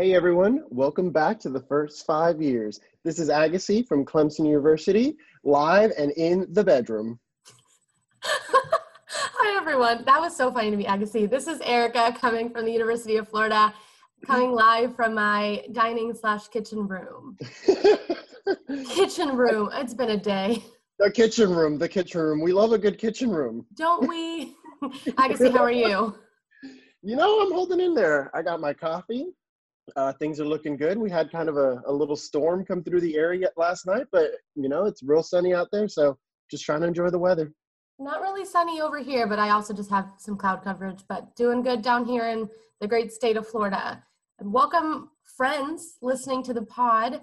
Hey everyone, welcome back to the first five years. This is Agassi from Clemson University, live and in the bedroom. Hi everyone, that was so funny to me, Agassi. This is Erica coming from the University of Florida, coming live from my dining slash kitchen room. kitchen room, it's been a day. The kitchen room, the kitchen room. We love a good kitchen room. Don't we? Agassi, how are you? You know, I'm holding in there. I got my coffee. Uh, things are looking good. We had kind of a, a little storm come through the area last night, but you know, it's real sunny out there. So just trying to enjoy the weather. Not really sunny over here, but I also just have some cloud coverage, but doing good down here in the great state of Florida. And welcome, friends, listening to the pod.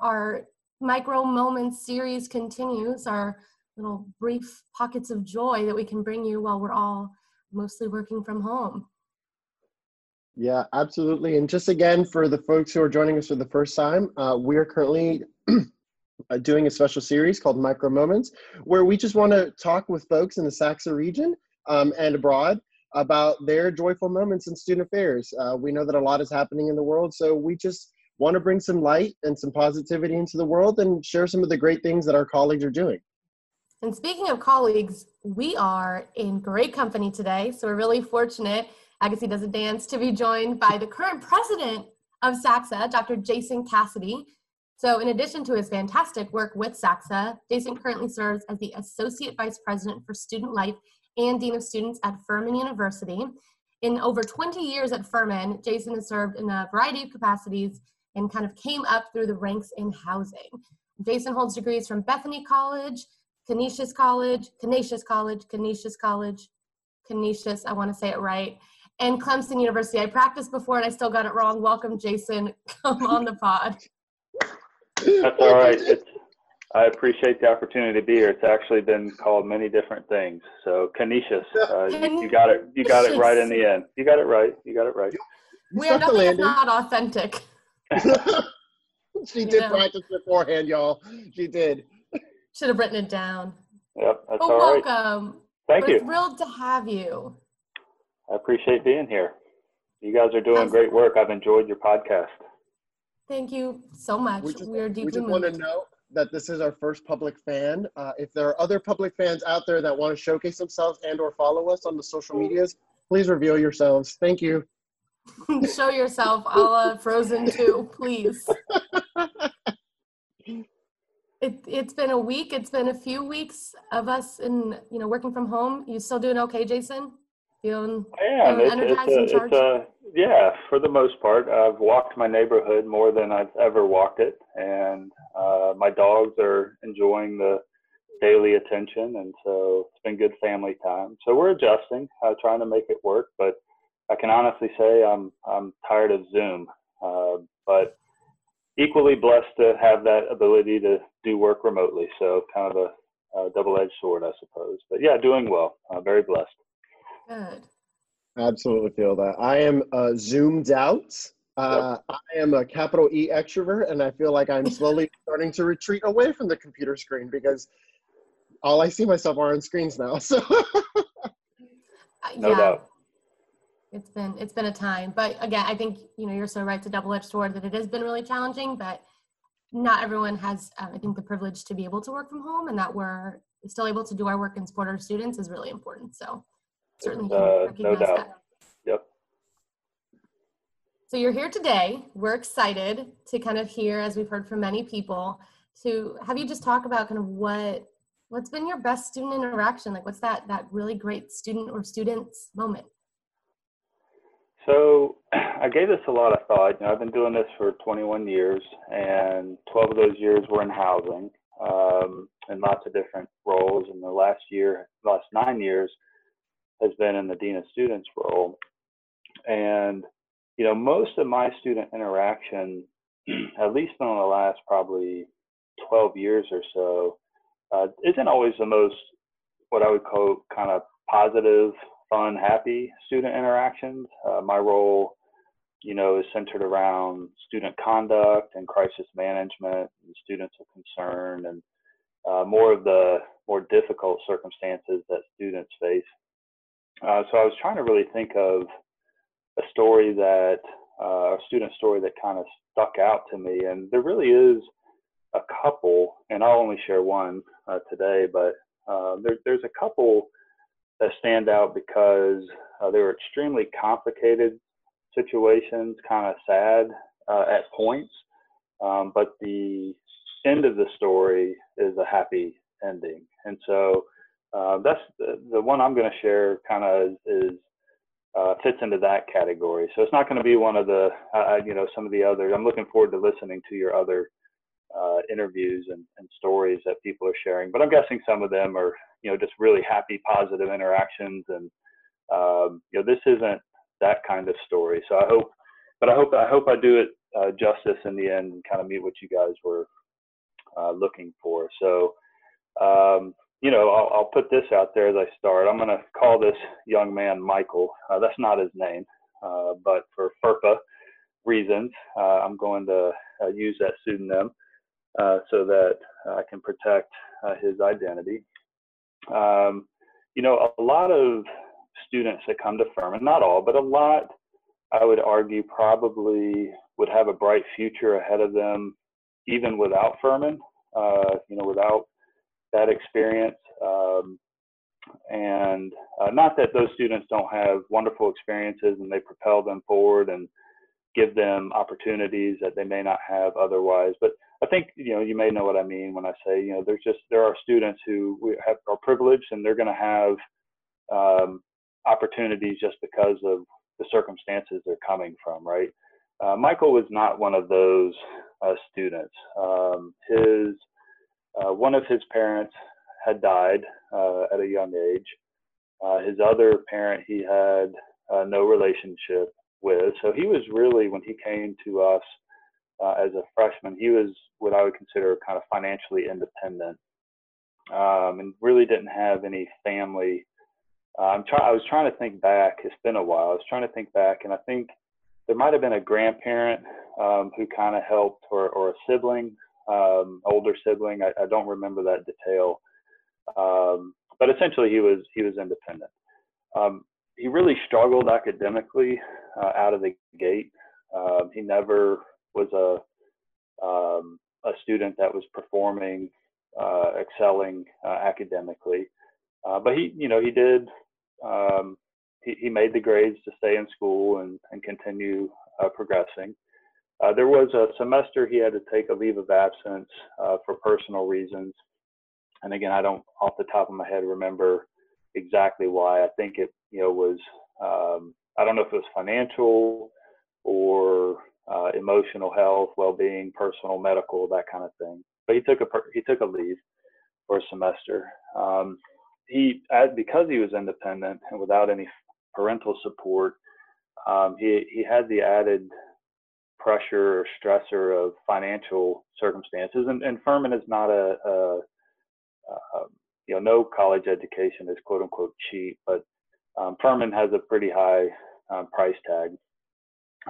Our micro moments series continues, our little brief pockets of joy that we can bring you while we're all mostly working from home. Yeah, absolutely. And just again, for the folks who are joining us for the first time, uh, we are currently uh, doing a special series called Micro Moments, where we just want to talk with folks in the SACSA region um, and abroad about their joyful moments in student affairs. Uh, we know that a lot is happening in the world, so we just want to bring some light and some positivity into the world and share some of the great things that our colleagues are doing. And speaking of colleagues, we are in great company today, so we're really fortunate Agassi Does a Dance to be joined by the current president of SACSA, Dr. Jason Cassidy. So, in addition to his fantastic work with SACSA, Jason currently serves as the Associate Vice President for Student Life and Dean of Students at Furman University. In over 20 years at Furman, Jason has served in a variety of capacities and kind of came up through the ranks in housing. Jason holds degrees from Bethany College, Canisius College, Canisius College, Canisius College, Canisius, I want to say it right, and Clemson University. I practiced before and I still got it wrong. Welcome, Jason. Come on the pod. That's all right. It's, I appreciate the opportunity to be here. It's actually been called many different things. So Canisius, uh, you, you, got it. You got it right in the end. You got it right. You got it right. We are nothing is not authentic. she did know. practice beforehand, y'all. She did. Should have written it down. Yep, that's oh, all right. welcome. Thank We're you. Thrilled to have you. I appreciate being here. You guys are doing great work. I've enjoyed your podcast. Thank you so much. We, just, are deeply We just moved. want to know that this is our first public fan. Uh, if there are other public fans out there that want to showcase themselves and or follow us on the social medias, please reveal yourselves. Thank you. Show yourself a la Frozen 2, please. it, it's been a week. It's been a few weeks of us in, you know, working from home. You still doing okay, Jason? Yeah, it's, it's, a, it's a, yeah, for the most part, I've walked my neighborhood more than I've ever walked it, and uh, my dogs are enjoying the daily attention, and so it's been good family time. So we're adjusting, uh, trying to make it work, but I can honestly say I'm I'm tired of Zoom, uh, but equally blessed to have that ability to do work remotely. So kind of a, a double-edged sword, I suppose. But yeah, doing well. Uh, very blessed. Good. Absolutely feel that. I am uh, zoomed out. Uh, yep. I am a capital E extrovert, and I feel like I'm slowly starting to retreat away from the computer screen because all I see myself are on screens now. So, uh, no yeah. doubt. It's been it's been a time, but again, I think you know you're so right to double-edged sword that it has been really challenging, but not everyone has uh, I think the privilege to be able to work from home, and that we're still able to do our work and support our students is really important. So certainly uh, no doubt. That. Yep. So you're here today. We're excited to kind of hear, as we've heard from many people, to have you just talk about kind of what what's been your best student interaction? Like, what's that that really great student or students moment? So I gave this a lot of thought. You know, I've been doing this for 21 years, and 12 of those years were in housing um, in lots of different roles. In the last year, last nine years, has been in the dean of students role. And you know most of my student interaction at least in the last probably 12 years or so uh, isn't always the most what i would call kind of positive fun happy student interactions. Uh, my role you know is centered around student conduct and crisis management and students of concern and uh, more of the more difficult circumstances that students face uh, so I was trying to really think of a story that uh, a student story that kind of stuck out to me, and there really is a couple, and I'll only share one uh, today, but uh, there, there's a couple that stand out because uh, they were extremely complicated situations, kind of sad uh, at points, um, but the end of the story is a happy ending. And so uh, that's the, the, one I'm going to share kind of is, uh, fits into that category. So it's not going to be one of the, uh, you know, some of the others. I'm looking forward to listening to your other uh, interviews and, and stories that people are sharing. But I'm guessing some of them are, you know, just really happy, positive interactions. And, um, you know, this isn't that kind of story. So I hope, but I hope, I hope I do it uh, justice in the end and kind of meet what you guys were uh, looking for. So, um, you know, I'll, I'll, put this out there as I start. I'm going to call this young man Michael. Uh, that's not his name, uh, but for FERPA reasons, uh, I'm going to uh, use that pseudonym uh, so that I can protect uh, his identity. Um, you know, a lot of students that come to Furman, not all, but a lot, I would argue, probably would have a bright future ahead of them, even without Furman. you know, without that experience. Um, and uh, not that those students don't have wonderful experiences and they propel them forward and give them opportunities that they may not have otherwise. But I think you know you may know what I mean when I say you know there's just there are students who we have, are privileged and they're going to have um, opportunities just because of the circumstances they're coming from, right? Uh, Michael was not one of those uh, students. Um, his uh, one of his parents had died uh, at a young age. Uh, his other parent he had uh, no relationship with. So he was really, when he came to us uh, as a freshman, he was what I would consider kind of financially independent um, and really didn't have any family. Uh, I'm try- I was trying to think back. It's been a while. I was trying to think back, and I think there might have been a grandparent um, who kind of helped, or, or a sibling um, older sibling. I, I, don't remember that detail, um, but essentially he was he was independent. Um, he really struggled academically uh, out of the gate. Um, he never was a um, a student that was performing, uh, excelling uh, academically, uh, but he you know he did. Um, he, he made the grades to stay in school and, and continue uh, progressing. Uh, there was a semester he had to take a leave of absence uh, for personal reasons. And again, I don't off the top of my head remember exactly why. I think it, you know, was um, I don't know if it was financial or uh, emotional health, well-being, personal, medical, that kind of thing. But he took a he took a leave for a semester. Um, he because he was independent and without any parental support, um, he he had the added pressure or stressor of financial circumstances. And, and Furman is not a, a, a, you know, no college education is quote unquote cheap, but um, Furman has a pretty high um, price tag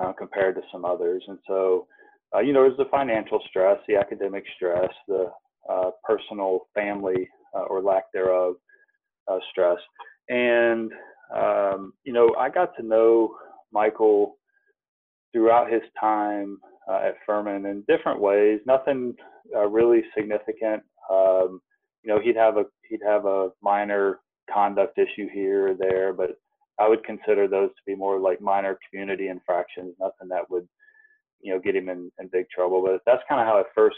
uh, compared to some others. And so, uh, you know, there's the financial stress, the academic stress, the uh, personal, family, uh, or lack thereof uh, stress. And, um, you know, I got to know Michael throughout his time uh, at Furman in different ways. Nothing uh, really significant. Um, you know, he'd have a he'd have a minor conduct issue here or there, but I would consider those to be more like minor community infractions. Nothing that would, you know, get him in, in big trouble. But that's kind of how I first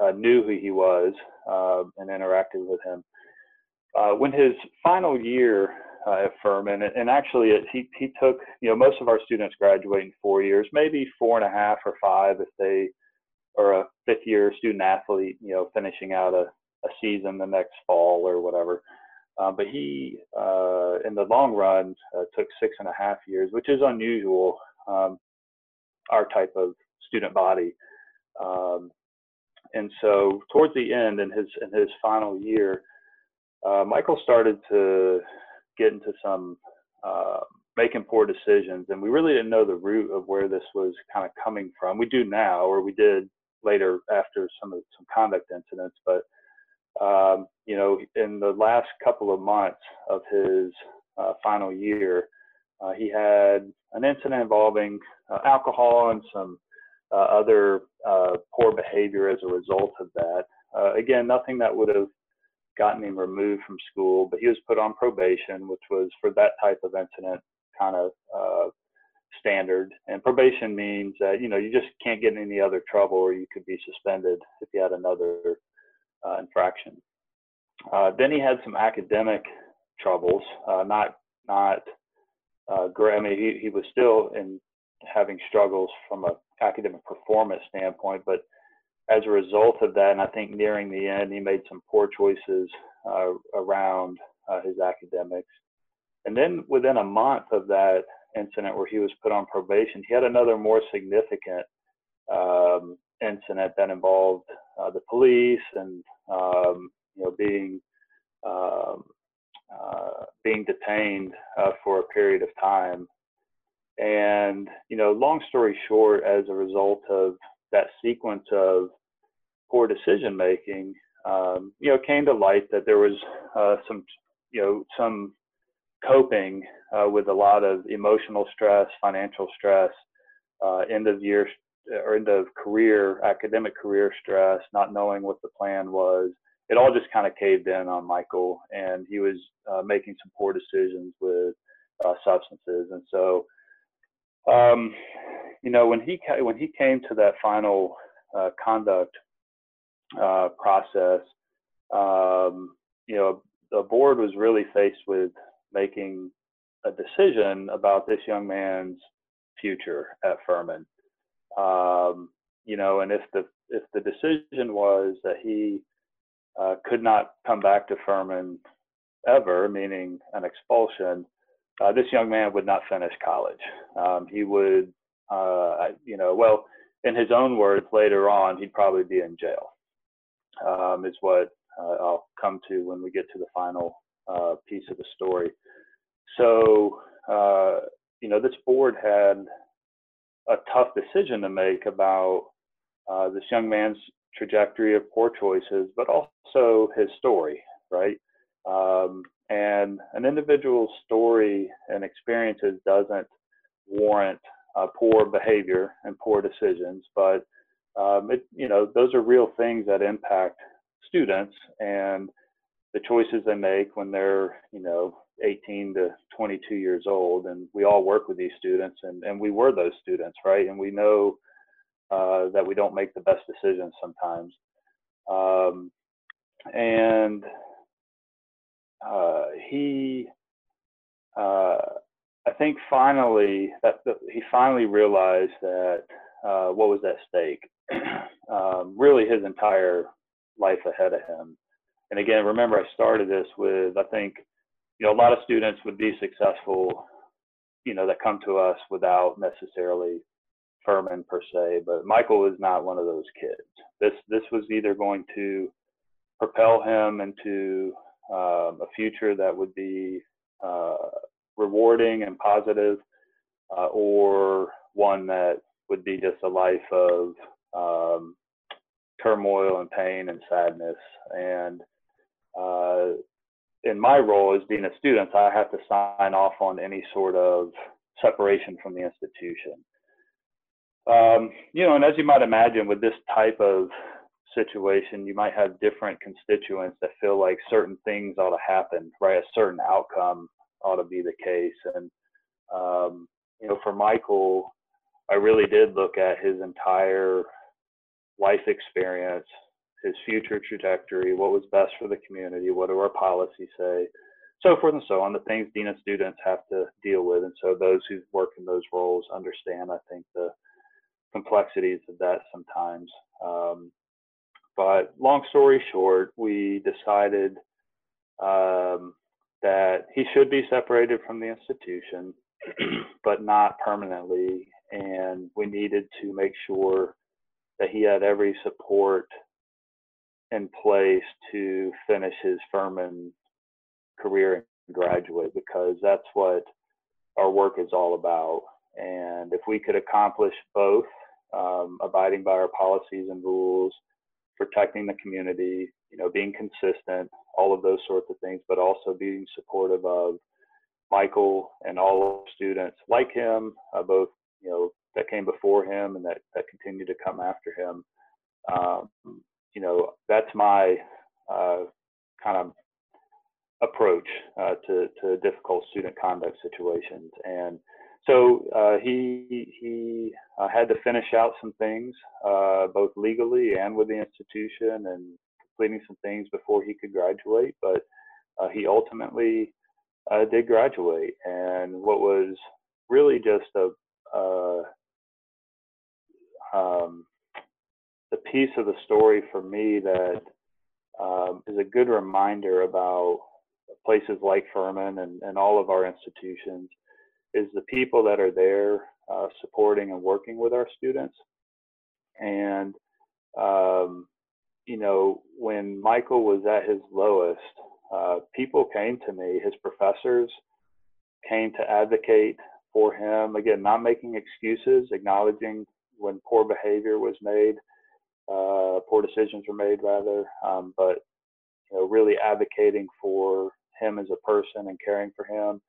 uh, knew who he was uh, and interacted with him. Uh, when his final year uh, at Furman, and, and actually it, he he took you know most of our students graduate in four years, maybe four and a half or five if they are a fifth year student athlete, you know, finishing out a, a season the next fall or whatever. Uh, but he, uh, in the long run, uh, took six and a half years, which is unusual. Um, our type of student body, um, and so towards the end, in his in his final year, uh, Michael started to get into some uh, making poor decisions, and we really didn't know the root of where this was kind of coming from. We do now, or we did later after some of some conduct incidents, but um, you know, in the last couple of months of his uh, final year, uh, he had an incident involving uh, alcohol and some uh, other uh, poor behavior as a result of that. Uh, again, nothing that would have gotten him removed from school, but he was put on probation, which was for that type of incident kind of uh, standard. And probation means that you know you just can't get in any other trouble, or you could be suspended if you had another uh, infraction. Uh, then he had some academic troubles, uh, not not uh, great. I mean, he, he was still in having struggles from a academic performance standpoint, but as a result of that, and I think nearing the end, he made some poor choices uh, around uh, his academics. And then within a month of that incident where he was put on probation, he had another more significant um, incident that involved uh, the police and um, you know being um, uh, being detained uh, for a period of time. And you know, long story short, as a result of that sequence of poor decision making, um, you know, came to light that there was uh, some, you know, some coping uh, with a lot of emotional stress, financial stress, uh, end of year or end of career, academic career stress, not knowing what the plan was. It all just kind of caved in on Michael, and he was uh, making some poor decisions with uh, substances. And so, um, you know, when he when he came to that final uh, conduct uh, process, um, you know, the board was really faced with making a decision about this young man's future at Furman. Um, you know, and if the if the decision was that he uh, could not come back to Furman ever, meaning an expulsion, uh, this young man would not finish college. Um, he would, uh, you know, well, in his own words, later on, he'd probably be in jail. Um, is what uh, I'll come to when we get to the final uh, piece of the story. So, uh, you know, this board had a tough decision to make about uh, this young man's trajectory of poor choices, but also his story, right? Um, and an individual's story and experiences doesn't warrant uh, poor behavior and poor decisions, but um, it, you know, those are real things that impact students and the choices they make when they're, you know, 18 to 22 years old. And we all work with these students, and, and we were those students, right? And we know uh, that we don't make the best decisions sometimes. Um, and uh, he, uh, I think finally that, that, he finally realized that uh, what was at stake. Um, really, his entire life ahead of him. And again, remember, I started this with I think you know a lot of students would be successful, you know, that come to us without necessarily Furman per se, but Michael was not one of those kids. This this was either going to propel him into um, a future that would be uh, rewarding and positive, uh, or one that would be just a life of um, turmoil and pain and sadness. And uh, in my role as dean of students, I have to sign off on any sort of separation from the institution. Um, you know, and as you might imagine, with this type of situation, you might have different constituents that feel like certain things ought to happen, right? A certain outcome ought to be the case. And, um, you know, for Michael, I really did look at his entire life experience, his future trajectory, what was best for the community, what do our policies say, so forth and so on, the things dean and students have to deal with. And so those who work in those roles understand, I think, the complexities of that sometimes. Um, but long story short, we decided um, that he should be separated from the institution, but not permanently. And we needed to make sure that he had every support in place to finish his Furman career and graduate because that's what our work is all about. And if we could accomplish both, um, abiding by our policies and rules, protecting the community, you know, being consistent, all of those sorts of things, but also being supportive of Michael and all students like him, uh, both you know that came before him and that that continue to come after him. Um, you know, that's my uh, kind of approach uh, to to difficult student conduct situations. And so uh, he he uh, had to finish out some things, uh, both legally and with the institution, and completing some things before he could graduate. But uh, he ultimately did graduate, and what was really just a um, the piece of the story for me that um, is a good reminder about places like Furman and, and all of our institutions is the people that are there uh, supporting and working with our students. And, um, you know, when Michael was at his lowest, uh, people came to me, his professors came to advocate for him. Again, not making excuses, acknowledging when poor behavior was made, uh, poor decisions were made rather, um, but you know, really advocating for him as a person and caring for him.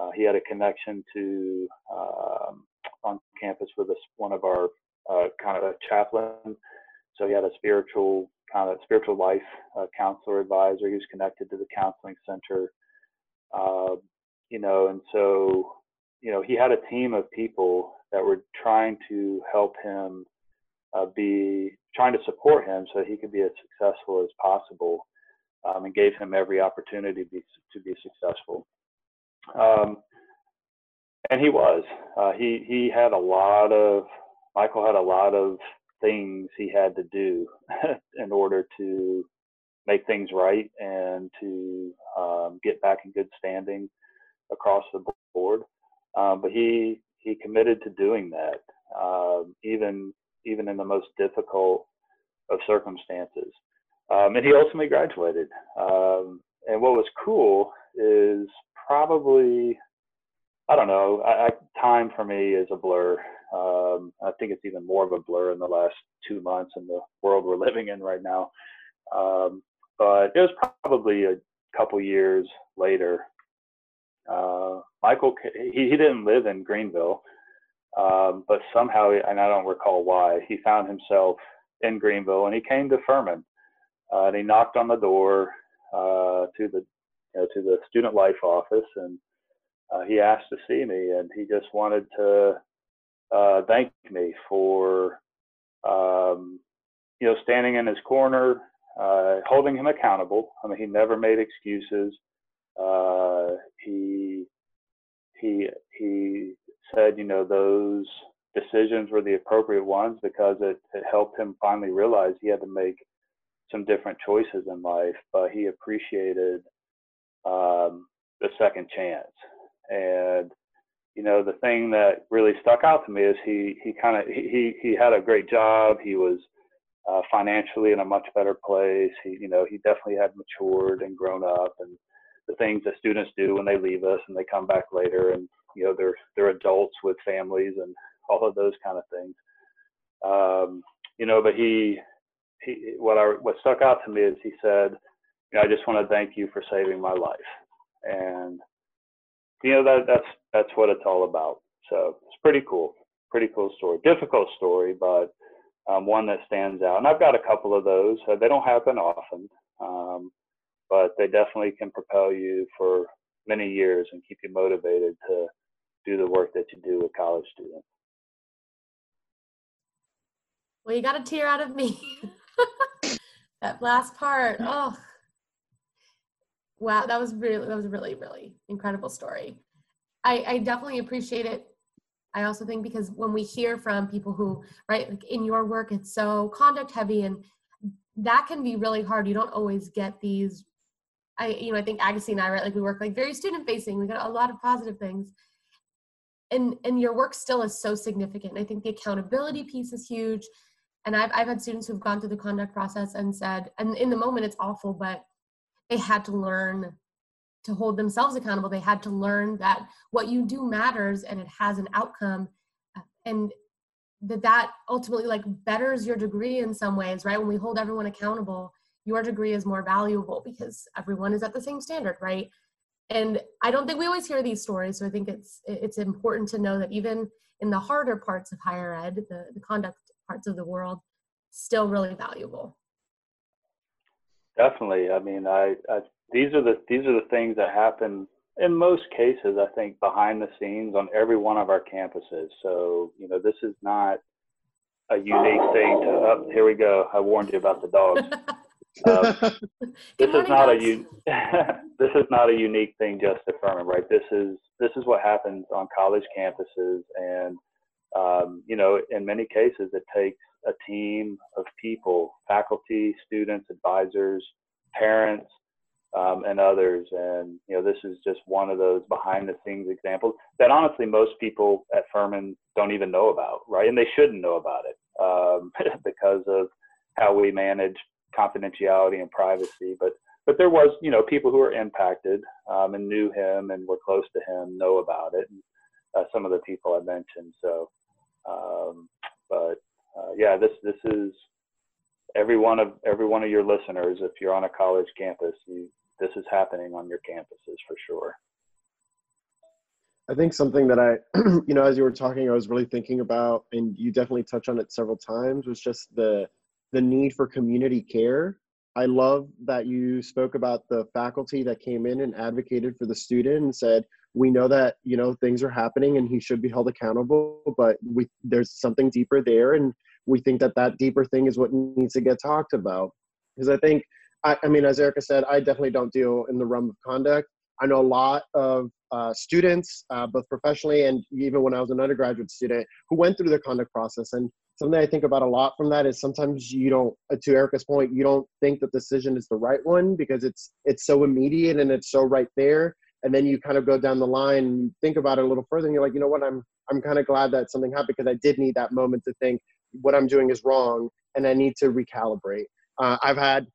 Uh, he had a connection to um, on campus with us, one of our uh, kind of a chaplain. So he had a spiritual kind of spiritual life uh, counselor advisor. He was connected to the counseling center. Um, you know, and so you know he had a team of people that were trying to help him uh, be trying to support him so he could be as successful as possible um, and gave him every opportunity to be, to be successful. Um, and he was. Uh, he he had a lot of Michael had a lot of things he had to do in order to make things right and to um, get back in good standing across the board. Um, but he he committed to doing that, um, even even in the most difficult of circumstances. Um, and he ultimately graduated. Um, and what was cool is probably I don't know. I, I, time for me is a blur. Um, I think it's even more of a blur in the last two months in the world we're living in right now. Um, but it was probably a couple years later uh, Michael, he, he didn't live in Greenville, um, but somehow, and I don't recall why, he found himself in Greenville and he came to Furman. Uh, and he knocked on the door uh, to the you know, to the student life office and uh, he asked to see me and he just wanted to uh, thank me for um, you know standing in his corner, uh, holding him accountable. I mean, he never made excuses. Uh, he he he said, you know, those decisions were the appropriate ones because it, it helped him finally realize he had to make some different choices in life. But he appreciated um, the second chance, and you know, the thing that really stuck out to me is he he kind of he he had a great job. He was uh, financially in a much better place. He you know he definitely had matured and grown up and the things that students do when they leave us and they come back later and you know they're they're adults with families and all of those kind of things. Um, you know but he he what I what stuck out to me is he said you know, I just want to thank you for saving my life. And you know that that's that's what it's all about. So it's pretty cool pretty cool story. Difficult story but um, one that stands out. And I've got a couple of those. Uh, they don't happen often. Um, but they definitely can propel you for many years and keep you motivated to do the work that you do with college students. Well, you got a tear out of me. that last part. Oh, wow, that was really that was a really really incredible story. I, I definitely appreciate it. I also think because when we hear from people who, right, like in your work, it's so conduct heavy and that can be really hard. You don't always get these I, you know, I think Agassi and I, right, like we work like very student facing. We got a lot of positive things. And and your work still is so significant. I think the accountability piece is huge. And I've I've had students who've gone through the conduct process and said, and in the moment it's awful, but they had to learn to hold themselves accountable. They had to learn that what you do matters and it has an outcome. And that that ultimately like betters your degree in some ways, right? When we hold everyone accountable your degree is more valuable because everyone is at the same standard, right? And I don't think we always hear these stories. So I think it's it's important to know that even in the harder parts of higher ed, the, the conduct parts of the world, still really valuable. Definitely. I mean, I, I these are the these are the things that happen in most cases. I think behind the scenes on every one of our campuses. So you know, this is not a unique thing to. Oh, here we go. I warned you about the dogs. Um, this is not a this is not a unique thing just at Furman, right? This is this is what happens on college campuses, and um, you know, in many cases, it takes a team of people, faculty, students, advisors, parents, um, and others. And you know, this is just one of those behind-the-scenes examples that honestly most people at Furman don't even know about, right? And they shouldn't know about it um, because of how we manage confidentiality and privacy. But but there was, you know, people who were impacted um, and knew him and were close to him know about it. And, uh, some of the people I mentioned. So, um, but uh, yeah, this this is every one of every one of your listeners. If you're on a college campus, you, this is happening on your campuses for sure. I think something that I, you know, as you were talking, I was really thinking about, and you definitely touch on it several times, was just the the need for community care. I love that you spoke about the faculty that came in and advocated for the student and said, we know that you know things are happening and he should be held accountable but we there's something deeper there and we think that that deeper thing is what needs to get talked about because i think I, I mean as erica said i definitely don't deal in the realm of conduct i know a lot of uh, students uh, both professionally and even when i was an undergraduate student who went through the conduct process and something i think about a lot from that is sometimes you don't uh, to erica's point you don't think the decision is the right one because it's it's so immediate and it's so right there. And then you kind of go down the line and think about it a little further and you're like you know what? I'm i'm kind of glad that something happened because i did need that moment to think what i'm doing is wrong and i need to recalibrate. Uh, i've had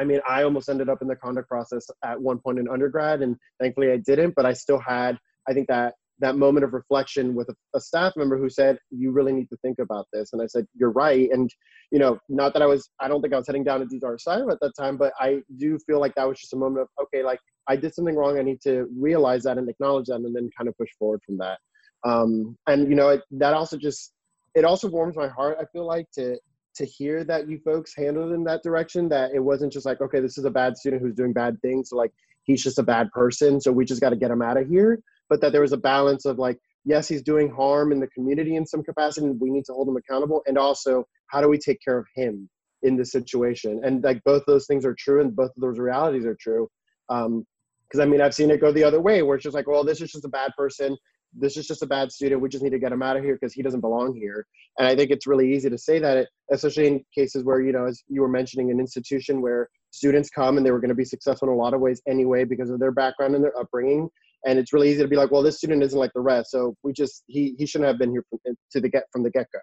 i mean i almost ended up in the conduct process at one point in undergrad and thankfully i didn't but i still had i think that that moment of reflection with a, a, staff member who said you really need to think about this. And i said you're right. And you know not that i was i don't think i was heading down a dark asylum at that time but i do feel like that was just a moment of okay like i did something wrong. I need to realize that and acknowledge that and then kind of push forward from that. Um, and you know it, that also just it also warms my heart i feel like to to hear that you folks handled in that direction that it wasn't just like okay this is a bad student who's doing bad things so like he's just a bad person so we just got to get him out of here but that there was a balance of like yes he's doing harm in the community in some capacity and we need to hold him accountable and also how do we take care of him in this situation? And like both those things are true and both of those realities are true um because i mean i've seen it go the other way where it's just like well this is just a bad person this is just a bad student we just need to get him out of here because he doesn't belong here. And i think it's really easy to say that especially in cases where you know as you were mentioning an institution where students come and they were going to be successful in a lot of ways anyway because of their background and their upbringing and it's really easy to be like, well, this student isn't like the rest, so we just he he shouldn't have been here from, to the get from the get go.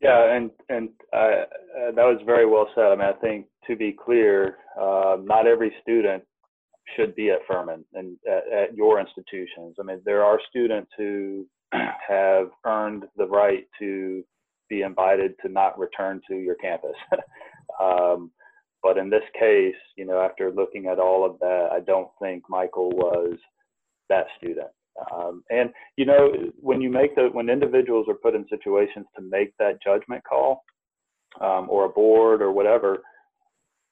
Yeah, and and uh, that was very well said. I mean, I think to be clear, uh, not every student should be at Furman and at, at, your institutions. I mean, there are students who have earned the right to be invited to not return to your campus. um, but in this case, you know, after looking at all of that, I don't think Michael was that student. Um, and you know, when you make the when individuals are put in situations to make that judgment call, um, or a board or whatever,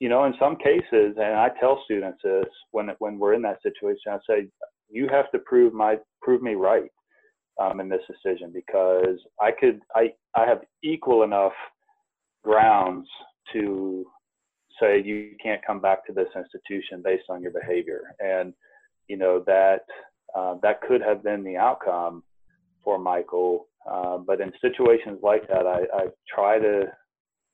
you know, in some cases, and I tell students this when when we're in that situation, I say, you have to prove my prove me right um, in this decision because I could I I have equal enough grounds to say you can't come back to this institution based on your behavior. And you know that uh, that could have been the outcome for michael. Uh, but in situations like that I, I try to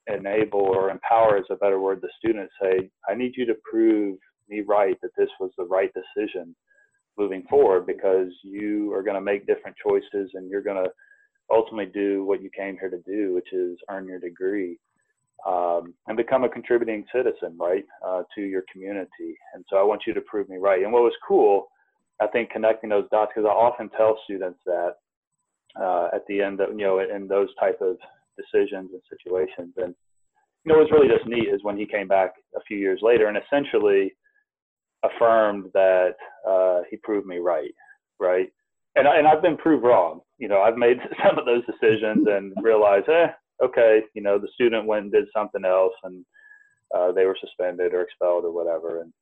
enable or empower is a better word the students say i need you to prove me right that this was the right decision moving forward because you are going to make different choices and you're going to ultimately do what you came here to do which is earn your degree um, and become a contributing citizen, right, uh, to your community. And so I want you to prove me right. And what was cool, I think, connecting those dots, because I often tell students that uh, at the end of, you know, in those type of decisions and situations. And, you know, what was really just neat is when he came back a few years later and essentially affirmed that uh, he proved me right, right? And, I, and I've been proved wrong. You know, I've made some of those decisions and realized, eh, okay, you know, the student went and did something else and uh, they were suspended or expelled or whatever. And,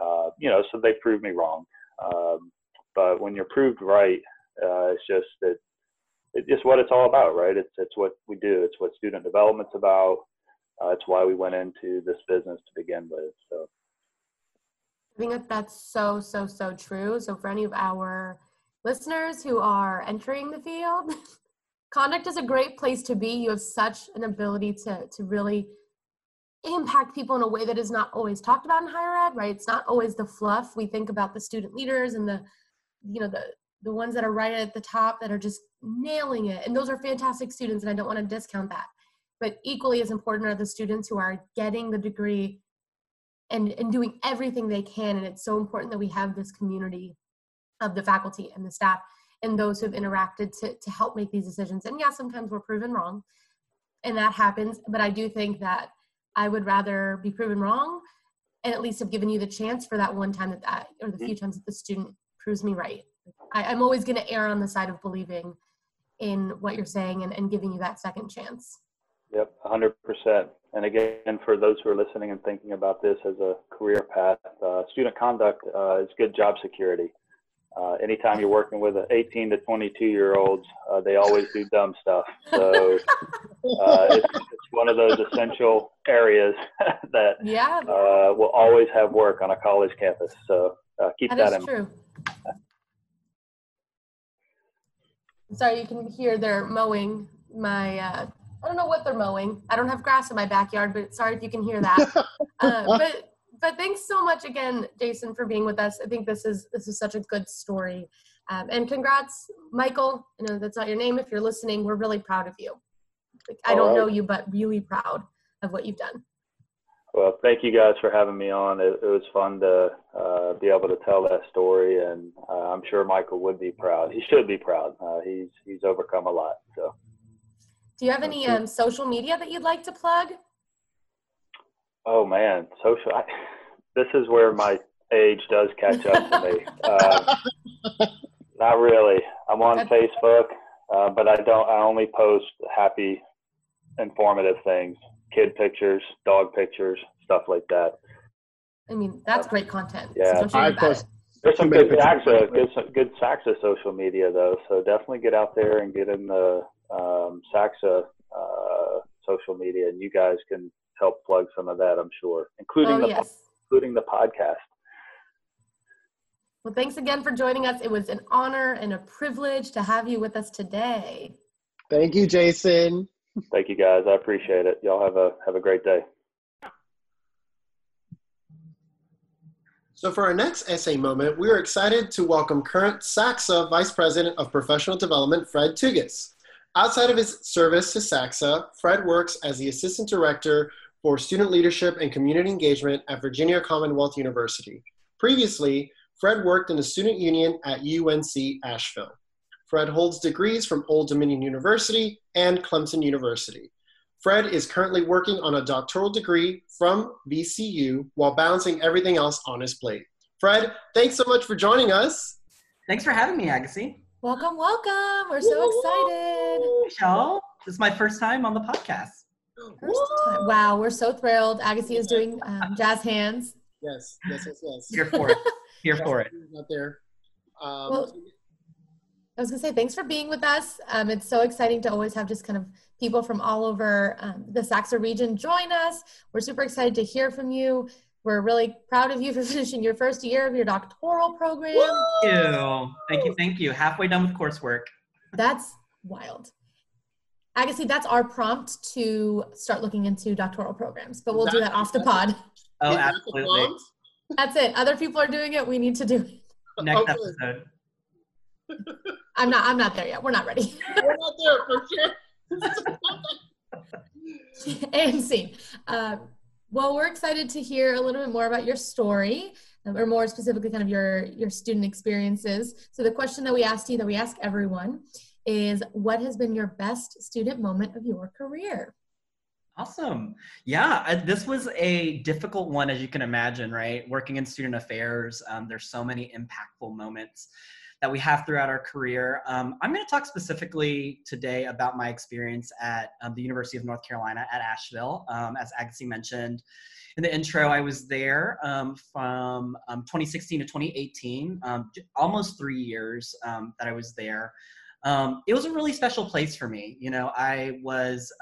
uh, you know, so they proved me wrong. Um, but when you're proved right, uh, it's just that it's just what it's all about, right? It's it's what we do. It's what student development's about. Uh, it's why we went into this business to begin with. So I think that that's so so so true. So for any of our listeners who are entering the field, conduct is a great place to be. You have such an ability to to really impact people in a way that is not always talked about in higher ed, right? It's not always the fluff. We think about the student leaders and the you know the the ones that are right at the top that are just nailing it. And those are fantastic students, and I don't want to discount that. But equally as important are the students who are getting the degree and, and doing everything they can. And it's so important that we have this community of the faculty and the staff and those who have interacted to, to help make these decisions. And yeah, sometimes we're proven wrong, and that happens. But I do think that I would rather be proven wrong and at least have given you the chance for that one time that that, or the few mm-hmm. times that the student proves me right. I, am always going to err on the side of believing in what you're saying and, and giving you that second chance. Yep, 100%. And again, for those who are listening and thinking about this as a career path, uh, student conduct uh, is good job security. Uh, anytime you're working with 18 to 22 year olds, uh, they always do dumb stuff. So uh, it's, it's, one of those essential areas that yeah. Uh, will always have work on a college campus. So keep that, that in mind. true. Sorry, you can hear they're mowing my. Uh, I don't know what they're mowing. I don't have grass in my backyard, but sorry if you can hear that. uh, but but thanks so much again, Jason, for being with us. I think this is this is such a good story, um, and congrats, Michael. I know that's not your name. If you're listening, we're really proud of you. Like, I don't right. know you, but really proud of what you've done. Well, thank you guys for having me on. It, it was fun to uh, be able to tell that story, and uh, I'm sure Michael would be proud. He should be proud. Uh, he's he's overcome a lot. So, do you have any um, social media that you'd like to plug? Oh man, social. I, this is where my age does catch up to me. Uh, not really. I'm on Facebook, uh, but I don't. I only post happy, informative things kid pictures, dog pictures, stuff like that. I mean, that's great content. Yeah, so I post. There's some good SACSA, good, good SACSA social media though, so definitely get out there and get in the um, SACSA uh, social media, and you guys can help plug some of that, I'm sure, including oh, the yes. including the podcast. Well, thanks again for joining us. It was an honor and a privilege to have you with us today. Thank you, Jason. Thank you guys. I appreciate it. Y'all have a have a great day. So for our next SA moment, we are excited to welcome current SACSA Vice President of Professional Development, Fred Tugas. Outside of his service to SACSA, Fred works as the Assistant Director for Student Leadership and Community Engagement at Virginia Commonwealth University. Previously, Fred worked in the Student Union at UNC Asheville. Fred holds degrees from Old Dominion University and Clemson University. Fred is currently working on a doctoral degree from VCU while balancing everything else on his plate. Fred, thanks so much for joining us. Thanks for having me, Agassi. Welcome, welcome. We're so excited. Michelle, this is my first time on the podcast. First time. Wow, we're so thrilled. Agassi is doing um, jazz hands. Yes, yes, yes, yes. Here for it. Here for it. Out there. Um, well, I was gonna say thanks for being with us. Um, it's so exciting to always have just kind of people from all over um, the SACSA region join us. We're super excited to hear from you. We're really proud of you for finishing your first year of your doctoral program. Thank you. Thank you. Thank you. Halfway done with coursework. That's wild. Agassi, that's our prompt to start looking into doctoral programs, but we'll do that off the pod. Oh, absolutely. That's it. Other people are doing it. We need to do it. Next okay. episode. I'm not. I'm not there yet. We're not ready. We're not there for sure. and see. Uh, well, we're excited to hear a little bit more about your story, or more specifically, kind of your your student experiences. So, the question that we asked you, that we ask everyone, is what has been your best student moment of your career? Awesome. Yeah, I, this was a difficult one, as you can imagine, right? Working in student affairs, um, there's so many impactful moments that we have throughout our career. Um, I'm going to talk specifically today about my experience at um, the University of North Carolina at Asheville. Um, as Agassi mentioned in the intro, I was there um, from um, 2016 to 2018, almost three years that I was there. It was a really special place for me. You know, I was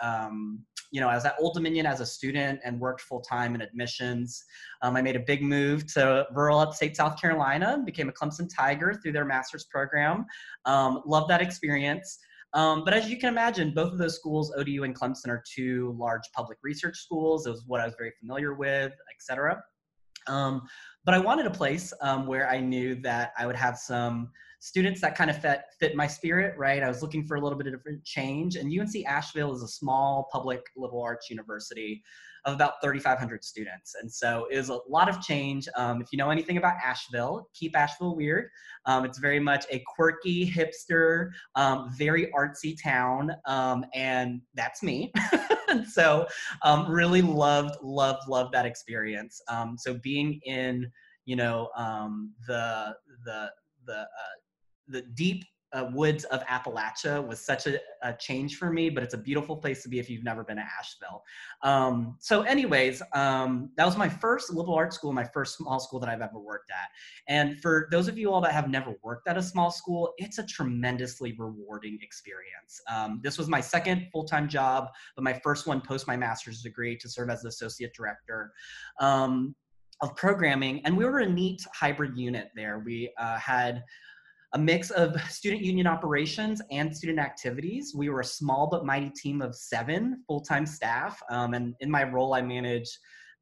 you know, I was at Old Dominion as a student and worked full time in admissions. Um, I made a big move to rural upstate South Carolina, became a Clemson Tiger through their master's program. Um, loved that experience. Um, but as you can imagine, both of those schools, ODU and Clemson, are two large public research schools. It was what I was very familiar with, et cetera. Um, but I wanted a place um, where I knew that I would have some students that kind of fit, fit my spirit, right? I was looking for a little bit of different change. And UNC Asheville is a small public liberal arts university of about 3,500 students. And so it was a lot of change. Um, if you know anything about Asheville, keep Asheville weird. Um, it's very much a quirky, hipster, um, very artsy town. Um, and that's me. and so um, really loved, loved, loved that experience. Um, so being in, you know, the, the, the, uh, the deep uh, woods of Appalachia was such a, a, change for me, but it's a beautiful place to be if you've never been to Asheville. Um, so, anyways, um, that was my first liberal arts school, my first small school that I've ever worked at. And for those of you all that have never worked at a small school, it's a tremendously rewarding experience. Um, this was my second full time job, but my first one post my master's degree to serve as the associate director. Um, of programming, and we were a neat hybrid unit there. We uh, had a mix of student union operations and student activities. We were a small but mighty team of seven full-time staff. Um, and in my role, I manage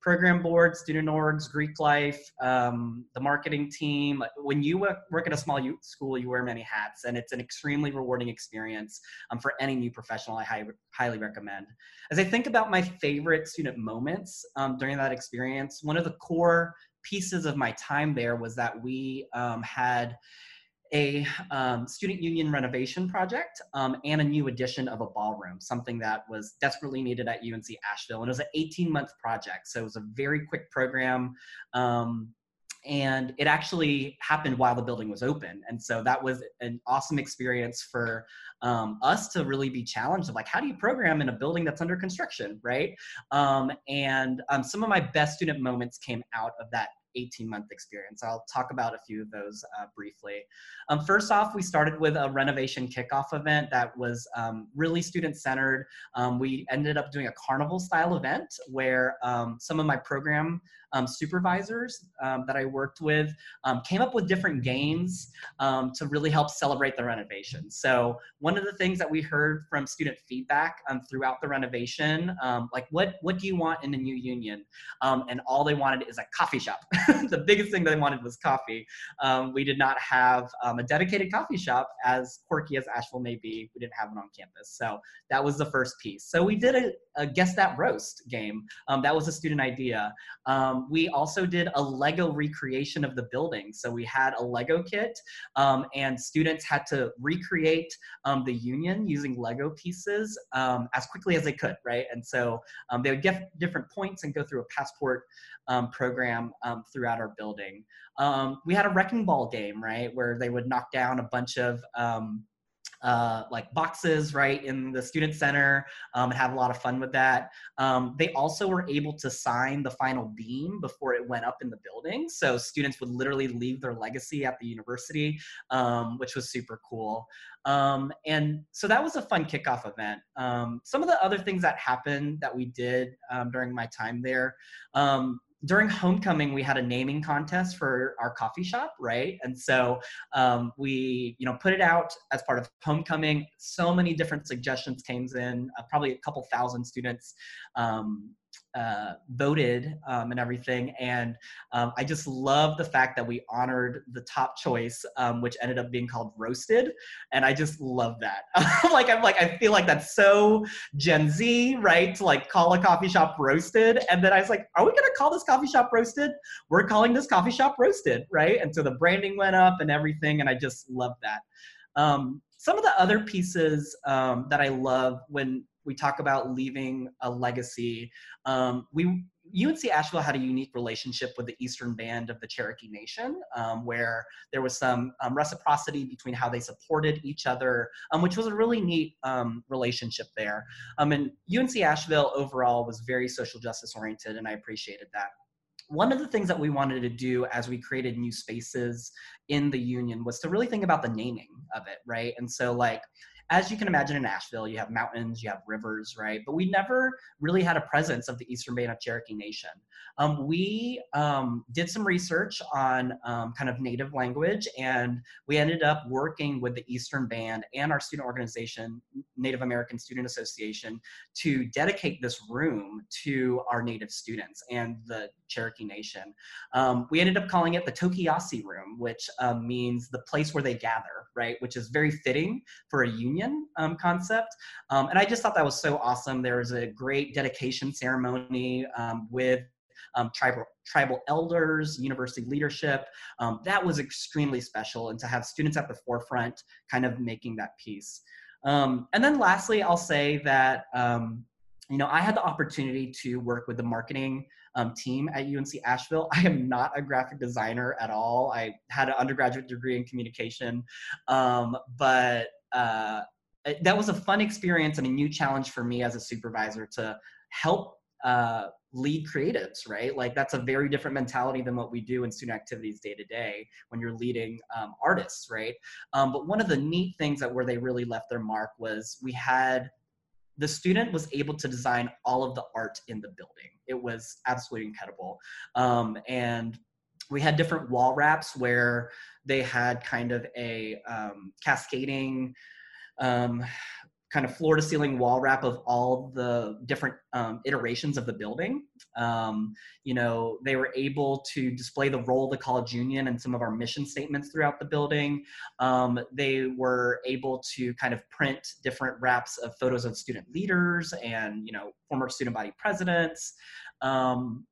program board, student orgs, Greek life, um, the marketing team. When you work at a small school, you wear many hats, and it's an extremely rewarding experience um, for any new professional. I high, highly recommend. As I think about my favorite student moments um, during that experience, one of the core pieces of my time there was that we um, had a um, student union renovation project um, and a new addition of a ballroom, something that was desperately needed at UNC Asheville. And it was an 18 month project. So it was a very quick program. Um, and it actually happened while the building was open. And so that was an awesome experience for um, us to really be challenged of like, how do you program in a building that's under construction, right? Um, and um, some of my best student moments came out of that 18 month experience. I'll talk about a few of those uh, briefly. Um, first off, we started with a renovation kickoff event that was um, really student centered. Um, we ended up doing a carnival style event where um, some of my program um, supervisors um, that I worked with came up with different games to really help celebrate the renovation. So one of the things that we heard from student feedback throughout the renovation, like what, what do you want in a new union? and all they wanted is a coffee shop. the biggest thing they wanted was coffee. Um, we did not have um, a dedicated coffee shop, as quirky as Asheville may be. We didn't have one on campus. So that was the first piece. So we did a, a Guess That Roast game. Um, that was a student idea. Um, we also did a Lego recreation of the building. So we had a Lego kit, um, and students had to recreate um, the union using Lego pieces as quickly as they could, right? And so they would get different points and go through a passport program throughout our building. Um, we had a wrecking ball game, right, where they would knock down a bunch of um, uh, like boxes right in the student center um, and have a lot of fun with that. Um, they also were able to sign the final beam before it went up in the building. So students would literally leave their legacy at the university, um, which was super cool. Um, and so that was a fun kickoff event. Um, some of the other things that happened that we did um, during my time there, during homecoming we had a naming contest for our coffee shop right? And so um, we you know put it out as part of homecoming. So many different suggestions came in uh, probably a couple thousand students um, uh, voted um, and everything. And um, I just love the fact that we honored the top choice, um, which ended up being called roasted. And I just love that. like I'm like I feel like that's so Gen Z, right? To like call a coffee shop roasted. And then I was like, are we gonna call this coffee shop roasted? We're calling this coffee shop roasted, right? And so the branding went up and everything, and I just love that. Um, some of the other pieces um, that I love when we talk about leaving a legacy. Um, we UNC Asheville had a unique relationship with the Eastern Band of the Cherokee Nation, um, where there was some um, reciprocity between how they supported each other, um, which was a really neat um, relationship there. Um, and UNC Asheville overall was very social justice oriented, and I appreciated that one of the things that we wanted to do as we created new spaces in the union was to really think about the naming of it, right? And so, like, as you can imagine in Asheville, you have mountains, you have rivers, right? But we never really had a presence of the Eastern Band of Cherokee Nation. Um, we um, did some research on um, kind of native language, and we ended up working with the Eastern Band and our student organization, Native American Student Association, to dedicate this room to our native students and the Cherokee Nation. Um, we ended up calling it the Tokiasi Room, which um, means the place where they gather, right? Which is very fitting for a union um, concept. And I just thought that was so awesome. There was a great dedication ceremony with um, tribal tribal elders, university leadership. Um, that was extremely special, and to have students at the forefront, kind of making that piece. Um, and then lastly, I'll say that um, you know I had the opportunity to work with the marketing um, team at UNC Asheville. I am not a graphic designer at all. I had an undergraduate degree in communication, um, but uh, that was a fun experience and a new challenge for me as a supervisor to help uh, lead creatives, right? Like that's a very different mentality than what we do in student activities day to day when you're leading um, artists, right? Um, but one of the neat things that where they really left their mark was we had the student was able to design all of the art in the building. It was absolutely incredible. Um, and we had different wall wraps where they had kind of a um, cascading um, kind of floor to ceiling wall wrap of all the different um, iterations of the building. Um, you know, they were able to display the role of the college union and some of our mission statements throughout the building. Um, they were able to kind of print different wraps of photos of student leaders and, you know, former student body presidents. Um,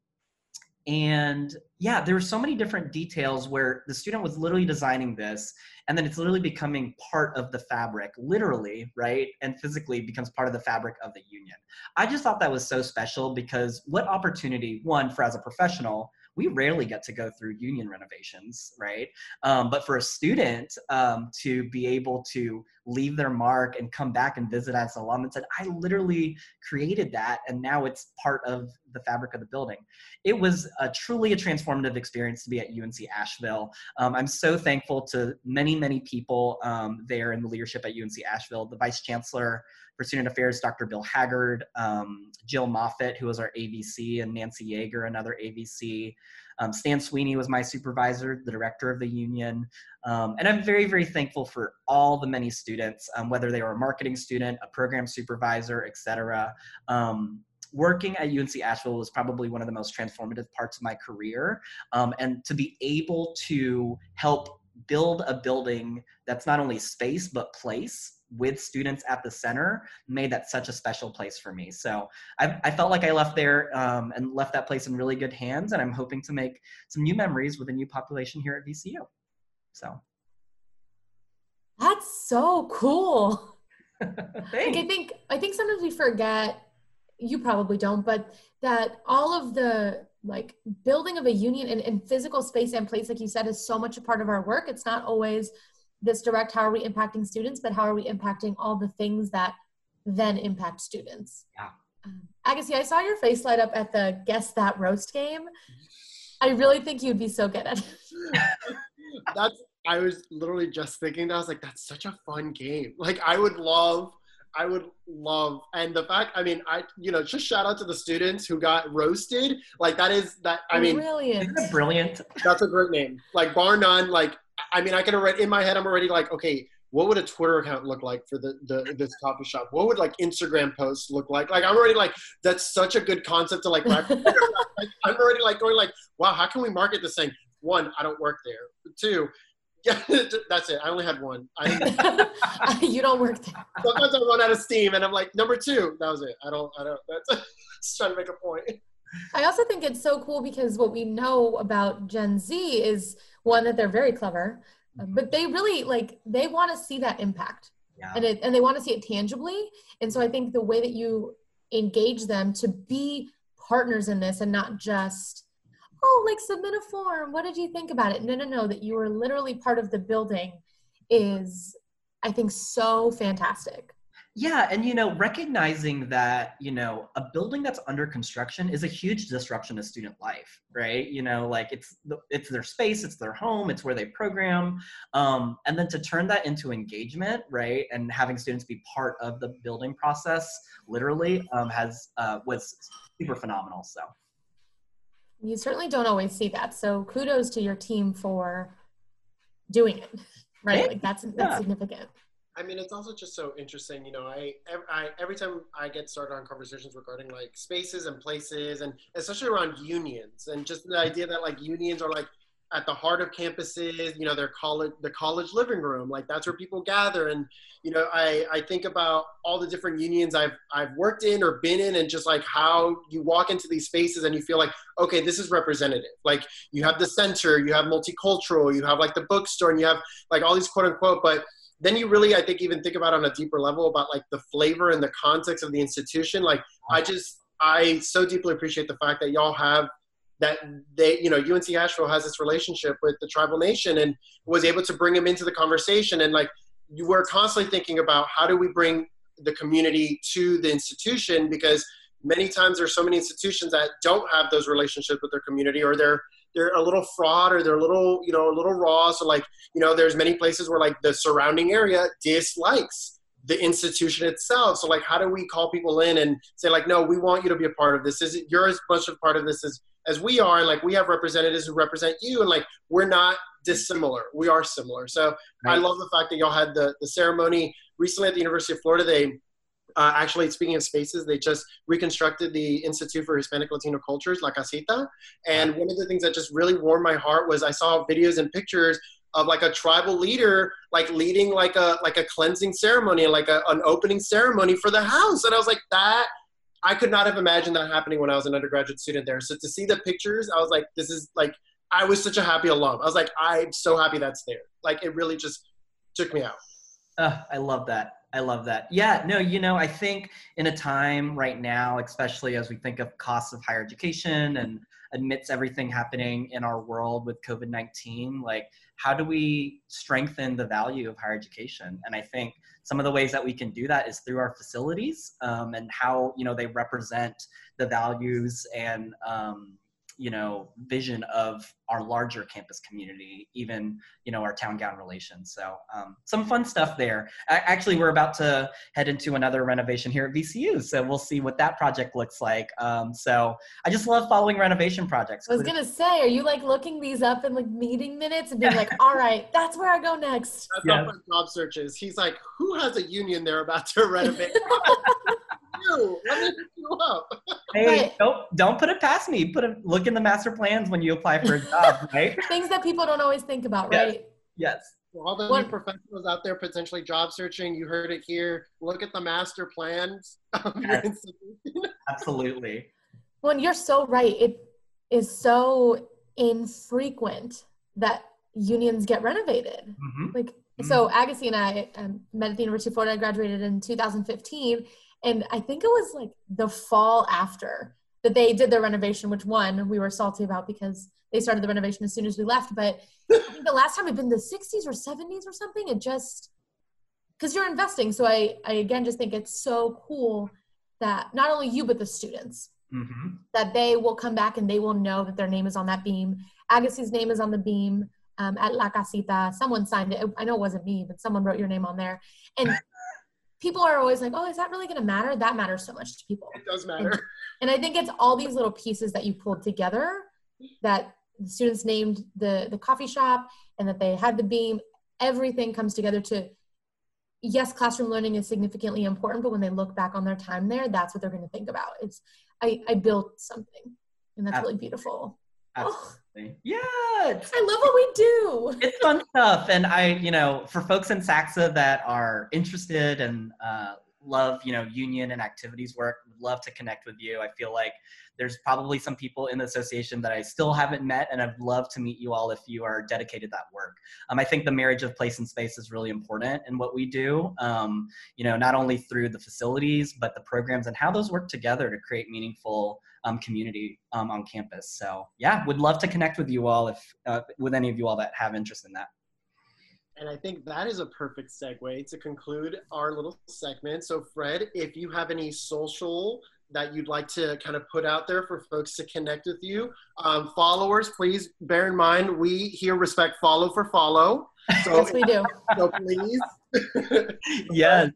and yeah there were so many different details where the student was literally designing this and then it's literally becoming part of the fabric literally right and physically becomes part of the fabric of the union. I just thought that was so special because what opportunity one for as a professional we rarely get to go through union renovations, right? Um, but for a student um, to be able to leave their mark and come back and visit as alum and said, I literally created that and now it's part of the fabric of the building. It was a, truly a transformative experience to be at UNC Asheville. Um, I'm so thankful to many, many people um, there in the leadership at UNC Asheville, the Vice Chancellor, for Student Affairs, Dr. Bill Haggard, um, Jill Moffitt, who was our AVC, and Nancy Yeager, another AVC. Um, Stan Sweeney was my supervisor, the director of the union. Um, and I'm very, very thankful for all the many students, um, whether they were a marketing student, a program supervisor, et cetera. Um, working at UNC Asheville was probably one of the most transformative parts of my career. Um, and to be able to help build a building that's not only space but place with students at the center made that such a special place for me. So I, I felt like I left there um, and left that place in really good hands, and I'm hoping to make some new memories with a new population here at VCU. So that's so cool. like I think I think sometimes we forget. You probably don't, but that all of the like building of a union and, and physical space and place, like you said, is so much a part of our work. It's not always this direct how are we impacting students but how are we impacting all the things that then impact students yeah um, agassi i saw your face light up at the guess that roast game i really think you'd be so good at it that's i was literally just thinking that i was like that's such a fun game like i would love I would love, and the fact, I mean, I, you know, just shout out to the students who got roasted. Like that is that, I mean, brilliant. brilliant. That's a great name. Like bar none. Like I mean, I can already in my head. I'm already like, okay, what would a Twitter account look like for the, the this coffee shop? What would like Instagram posts look like? Like I'm already like, that's such a good concept to like. like I'm already like going like, wow, how can we market this thing? One, I don't work there. Two, yeah, that's it. I only had one. I, you don't work there. Sometimes I run out of steam, and I'm like, number two. That was it. I don't. I don't. That's just trying to make a point. I also think it's so cool because what we know about Gen Z is one that they're very clever, uh, but they really like they want to see that impact. yeah. and it, and they want to see it tangibly. And so I think the way that you engage them to be partners in this and not just oh like submit a form what did you think about it no no no that you are literally part of the building is i think so fantastic yeah, and you know, recognizing that, you know, a building that's under construction is a huge disruption to student life, right? You know, like it's it's their space, it's their home, it's where they program. Um, and then to turn that into engagement, right? And having students be part of the building process literally um, has uh, was super phenomenal. So you certainly don't always see that. So kudos to your team for doing it. Right? Like that's that's yeah. significant. I mean, it's also just so interesting. You know, I, I every time I get started on conversations regarding like spaces and places, and especially around unions, and just the idea that like unions are like at the heart of campuses. You know, their college, the college living room, like that's where people gather. And you know, I I think about all the different unions I've I've worked in or been in, and just like how you walk into these spaces and you feel like, okay, this is representative. Like you have the center, you have multicultural, you have like the bookstore, and you have like all these quote unquote, but then you really i think even think about on a deeper level about like the flavor and the context of the institution. Like i just i so deeply appreciate the fact that y'all have that they you know unc asheville has this relationship with the tribal nation and was able to bring them into the conversation. And like you were constantly thinking about how do we bring the community to the institution because many times there's so many institutions that don't have those relationships with their community or they're they're a little fraud or they're a little you know a little raw. So like you know there's many places where like the surrounding area dislikes the institution itself. So like how do we call people in and say like no we want you to be a part of this. Is it you're as much a part of this as as we are and like we have representatives who represent you and like we're not dissimilar. We are similar. So right. i love the fact that y'all had the the ceremony. Recently at the university of florida they uh, actually, speaking of spaces, they just reconstructed the Institute for Hispanic Latino Cultures, La Casita. And one of the things that just really warmed my heart was I saw videos and pictures of like a tribal leader like leading like a like a cleansing ceremony like a, an opening ceremony for the house. And i was like that i could not have imagined that happening when i was an undergraduate student there. So to see the pictures i was like this is like i was such a happy alum. I was like i'm so happy that's there. Like it really just took me out. Uh, i love that I love that. Yeah, no, you know, I think in a time right now, especially as we think of costs of higher education and amidst everything happening in our world with COVID 19, like how do we strengthen the value of higher education? And I think some of the ways that we can do that is through our facilities um, and how, you know, they represent the values and, um, you know vision of our larger campus community even you know our town gown relations. So um, some fun stuff there. Actually we're about to head into another renovation here at vcu so we'll see what that project looks like. Um, so i just love following renovation projects. I was gonna say are you like looking these up in like meeting minutes and being like all right that's where i go next. That's yeah. job searches. He's like who has a union they're about to renovate you. Let me pick you up. hey, don't don't put it past me. Put a look in the master plans when you apply for a job, right? Things that people don't always think about, yes. right? Yes. For all the what? new professionals out there potentially job searching, you heard it here. Look at the master plans yes. Absolutely. Well, you're so right. It is so infrequent that unions get renovated. Mm-hmm. Like mm-hmm. so, Agassi and I um, met at the University of Florida. I graduated in 2015, and I think it was like the fall after that they did their renovation, which one we were salty about because they started the renovation as soon as we left. But I think the last time had been the 60s or 70s or something. It just because you're investing. So I, I again just think it's so cool that not only you but the students mm-hmm. that they will come back and they will know that their name is on that beam. Agassi's name is on the beam um, at La Casita. Someone signed it. I know it wasn't me, but someone wrote your name on there. And people are always like, oh, is that really going to matter? That matters so much to people. It does matter. And, and I think it's all these little pieces that you pulled together that the students named the, the coffee shop and that they had the beam. Everything comes together to, yes, classroom learning is significantly important, but when they look back on their time there, that's what they're going to think about. It's, I, I built something and that's Absolutely. really beautiful. Absolutely. Oh, yeah. I love what we do. It's fun stuff. And I, you know, for folks in SACSA that are interested and uh, love you know union and activities work would love to connect with you i feel like there's probably some people in the association that i still haven't met and i'd love to meet you all if you are dedicated to that work um, i think the marriage of place and space is really important in what we do um, you know not only through the facilities but the programs and how those work together to create meaningful um, community um, on campus so yeah would love to connect with you all if uh, with any of you all that have interest in that and I think that is a perfect segue to conclude our little segment. So, Fred, if you have any social that you'd like to kind of put out there for folks to connect with you, um, followers, please bear in mind we here respect follow for follow. So, yes, we do. So please. yes,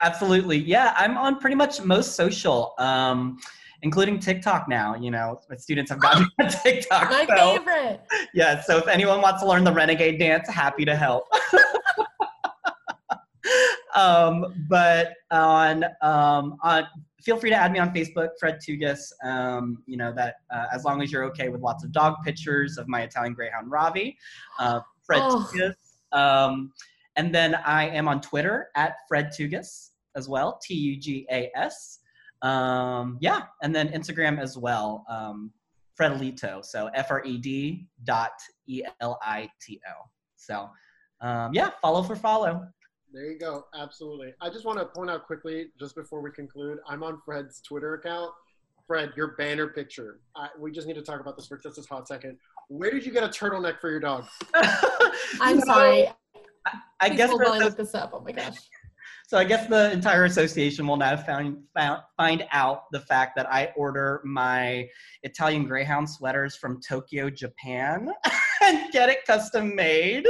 absolutely. Yeah, I'm on pretty much most social. Um, including TikTok now. You know, my students have gotten on TikTok. My so, favorite. Yeah, so if anyone wants to learn the renegade dance, happy to help. um, but on um, on feel free to add me on Facebook, Fred Tugas. Um, you know that uh, as long as you're okay with lots of dog pictures of my Italian Greyhound Ravi, uh, Fred oh. Tugas. Um, and then I am on Twitter at Fred Tugas as well, T U G A S. Um, yeah, and then Instagram as well, um, Fredlito. So F R E D dot E L I T O. So um, yeah, follow for follow. There you go. Absolutely. I just want to point out quickly, just before we conclude, I'm on Fred's Twitter account. Fred, your banner picture. I, we just need to talk about this for just a hot second. Where did you get a turtleneck for your dog? I'm sorry. I, guess I guess really look this up. Oh my gosh. So I guess the entire association will now find, found, find out the fact that I order my Italian Greyhound sweaters from Tokyo, Japan, and get it custom made.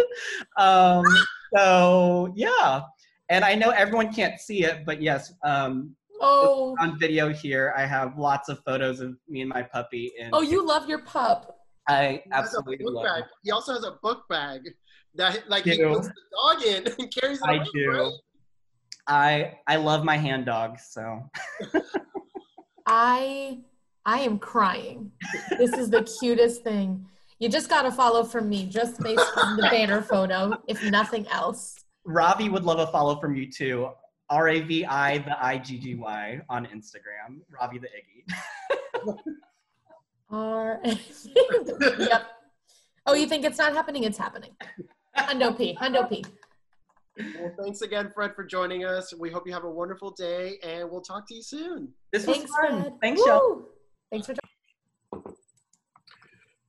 Um, so yeah, and I know everyone can't see it, but yes, um, oh. on video here, I have lots of photos of me and my puppy. And oh, you love your pup. I absolutely love. Bag. He also has a book bag that like he puts the dog in and carries it. I do. Right? I I love my hand dog, so I I am crying. This is the cutest thing. You just got to follow from me, just based on the banner photo, if nothing else. Ravi would love a follow from you too. R A V I the I G G Y on Instagram. Ravi the Iggy. R. yep. Oh, you think it's not happening? It's happening. Hundo P. Hundo P. Well, thanks again, Fred, for joining us. We hope you have a wonderful day, and we'll talk to you soon. This was thanks, fun. Fred. Thanks, Woo! Thanks for joining.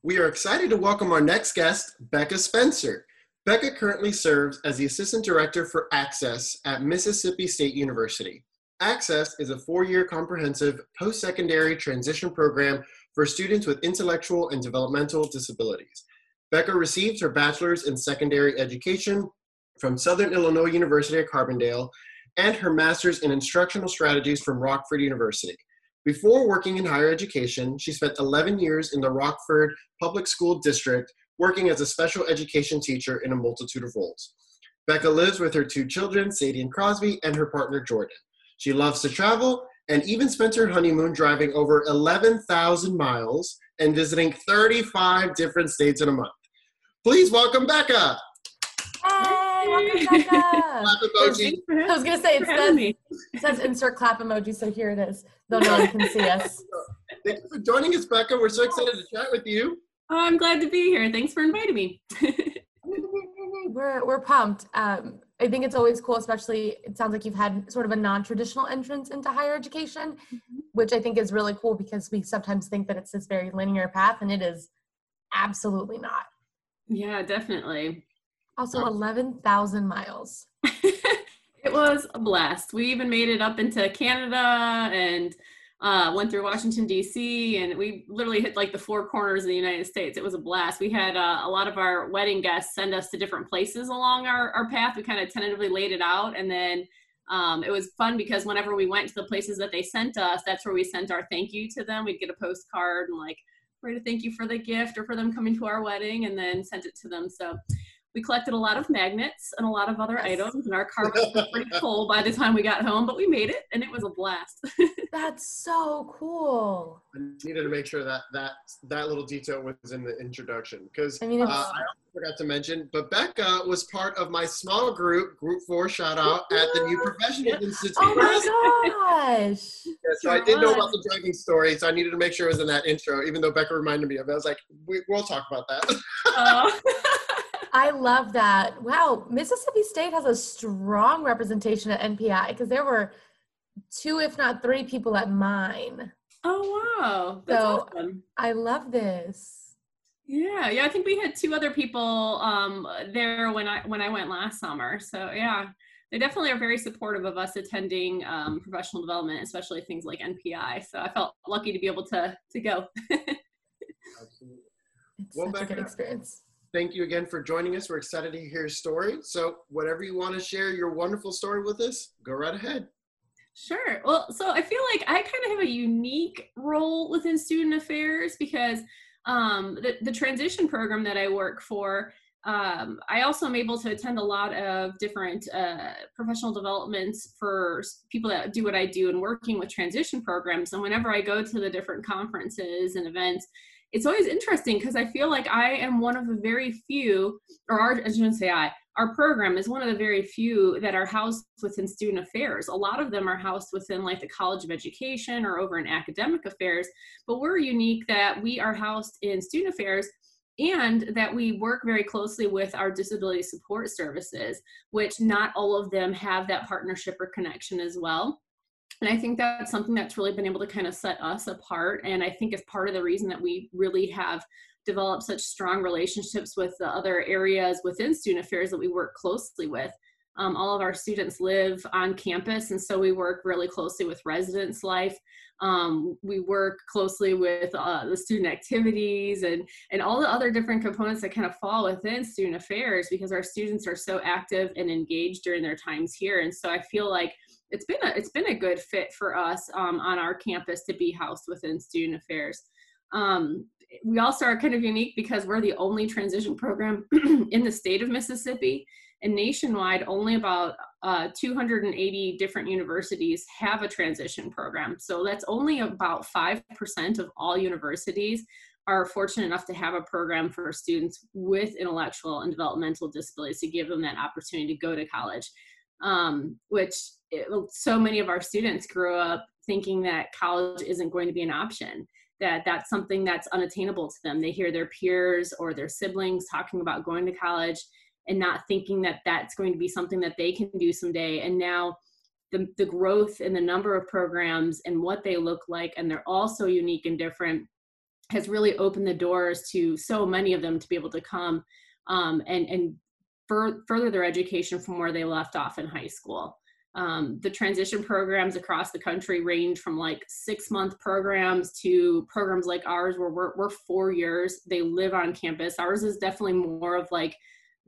We are excited to welcome our next guest, Beca Spencer. Beca currently serves as the Assistant Director for Access at Mississippi State University. Access is a four-year comprehensive post-secondary transition program for students with intellectual and developmental disabilities. Beca received her bachelor's in secondary education from Southern Illinois University at Carbondale and her master's in instructional strategies from Rockford University. Before working in higher education, she spent 11 years in the Rockford Public School District working as a special education teacher in a multitude of roles. Beca lives with her two children, Sadie and Crosby, and her partner, Jordan. She loves to travel and even spent her honeymoon driving over 11,000 miles and visiting 35 different states in a month. Please welcome Beca. clap emoji. I was gonna say it says, it says insert clap emoji, so here it is. Though no one can see us. Thank you for joining us, Beca. We're so excited to chat with you. Oh, I'm glad to be here. Thanks for inviting me. we're we're pumped. Um, I think it's always cool, especially it sounds like you've had sort of a non-traditional entrance into higher education, mm-hmm. which I think is really cool because we sometimes think that it's this very linear path, and it is absolutely not. Yeah, definitely. Also, 11,000 miles. it was a blast. We even made it up into Canada and uh, went through Washington, D.C., and we literally hit like the four corners of the United States. It was a blast. We had uh, a lot of our wedding guests send us to different places along our, our path. We kind of tentatively laid it out, and then um, it was fun because whenever we went to the places that they sent us, that's where we sent our thank you to them. We'd get a postcard and like, write a thank you for the gift or for them coming to our wedding, and then sent it to them. So we collected a lot of magnets and a lot of other items, and our car was pretty full by the time we got home, but we made it, and it was a blast. That's so cool. I needed to make sure that that that little detail was in the introduction because I mean, uh, I forgot to mention, but Beca was part of my small group, Group Four, shout out at the New Professional Institute. oh my gosh. Yeah, so I did know about the driving story, so I needed to make sure it was in that intro, even though Beca reminded me of it. I was like, we, we'll talk about that. Oh. I love that. Wow, Mississippi State has a strong representation at NPI because there were two, if not three, people at mine. oh wow, that's So- awesome. I love this. Yeah, yeah. I think we had two other people um, there when I when I went last summer. So yeah, they definitely are very supportive of us attending um, professional development, especially things like NPI. So I felt lucky to be able to to go. Absolutely. It's Well, such a good experience. Thank you again for joining us. We're excited to hear your story. So, whatever you want to share your wonderful story with us, go right ahead. Sure. Well, so I feel like I kind of have a unique role within student affairs because um, the, the transition program that I work for, um, I also am able to attend a lot of different uh, professional developments for people that do what I do and working with transition programs. And whenever I go to the different conferences and events, it's always interesting because I feel like I am one of the very few, or our, I shouldn't say I, our program is one of the very few that are housed within student affairs. A lot of them are housed within like the College of Education or over in academic affairs, but we're unique that we are housed in student affairs and that we work very closely with our disability support services, which not all of them have that partnership or connection as well. And I think that's something that's really been able to kind of set us apart. And I think is part of the reason that we really have developed such strong relationships with the other areas within student affairs that we work closely with. Um, all of our students live on campus, and so we work really closely with residence life. Um, we work closely with uh, the student activities and and all the other different components that kind of fall within student affairs because our students are so active and engaged during their times here. And so I feel like it's been a it's been a good fit for us um, on our campus to be housed within student affairs. Um, we also are kind of unique because we're the only transition program in the state of Mississippi and nationwide only about uh, 280 different universities have a transition program so that's only about 5% of all universities are fortunate enough to have a program for students with intellectual and developmental disabilities to give them that opportunity to go to college um, which it, so many of our students grew up thinking that college isn't going to be an option that that's something that's unattainable to them. They hear their peers or their siblings talking about going to college and not thinking that that's going to be something that they can do someday. And now the, the growth in the number of programs and what they look like and they're all so unique and different has really opened the doors to so many of them to be able to come um, and and fur- further their education from where they left off in high school um, the transition programs across the country range from like six month programs to programs like ours where we're, we're four years they live on campus. Ours is definitely more of like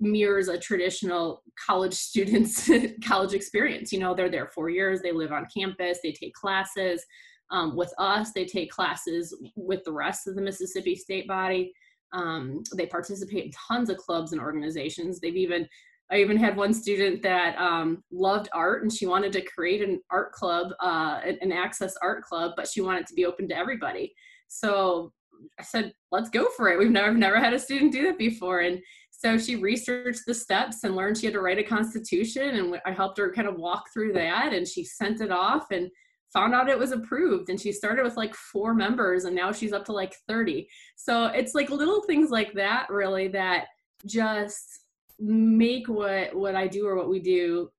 mirrors a traditional college students college experience. You know they're there four years they live on campus they take classes um, with us they take classes with the rest of the mississippi state body. Um, they participate in tons of clubs and organizations. They've even i even had one student that um, loved art and she wanted to create an art club uh, an access art club but she wanted to be open to everybody. So i said let's go for it. We've never never had a student do that before. And so she researched the steps and learned she had to write a constitution and i helped her kind of walk through that and she sent it off and found out it was approved. And she started with like four members and now she's up to like 30 so it's like little things like that really that just make what what i do or what we do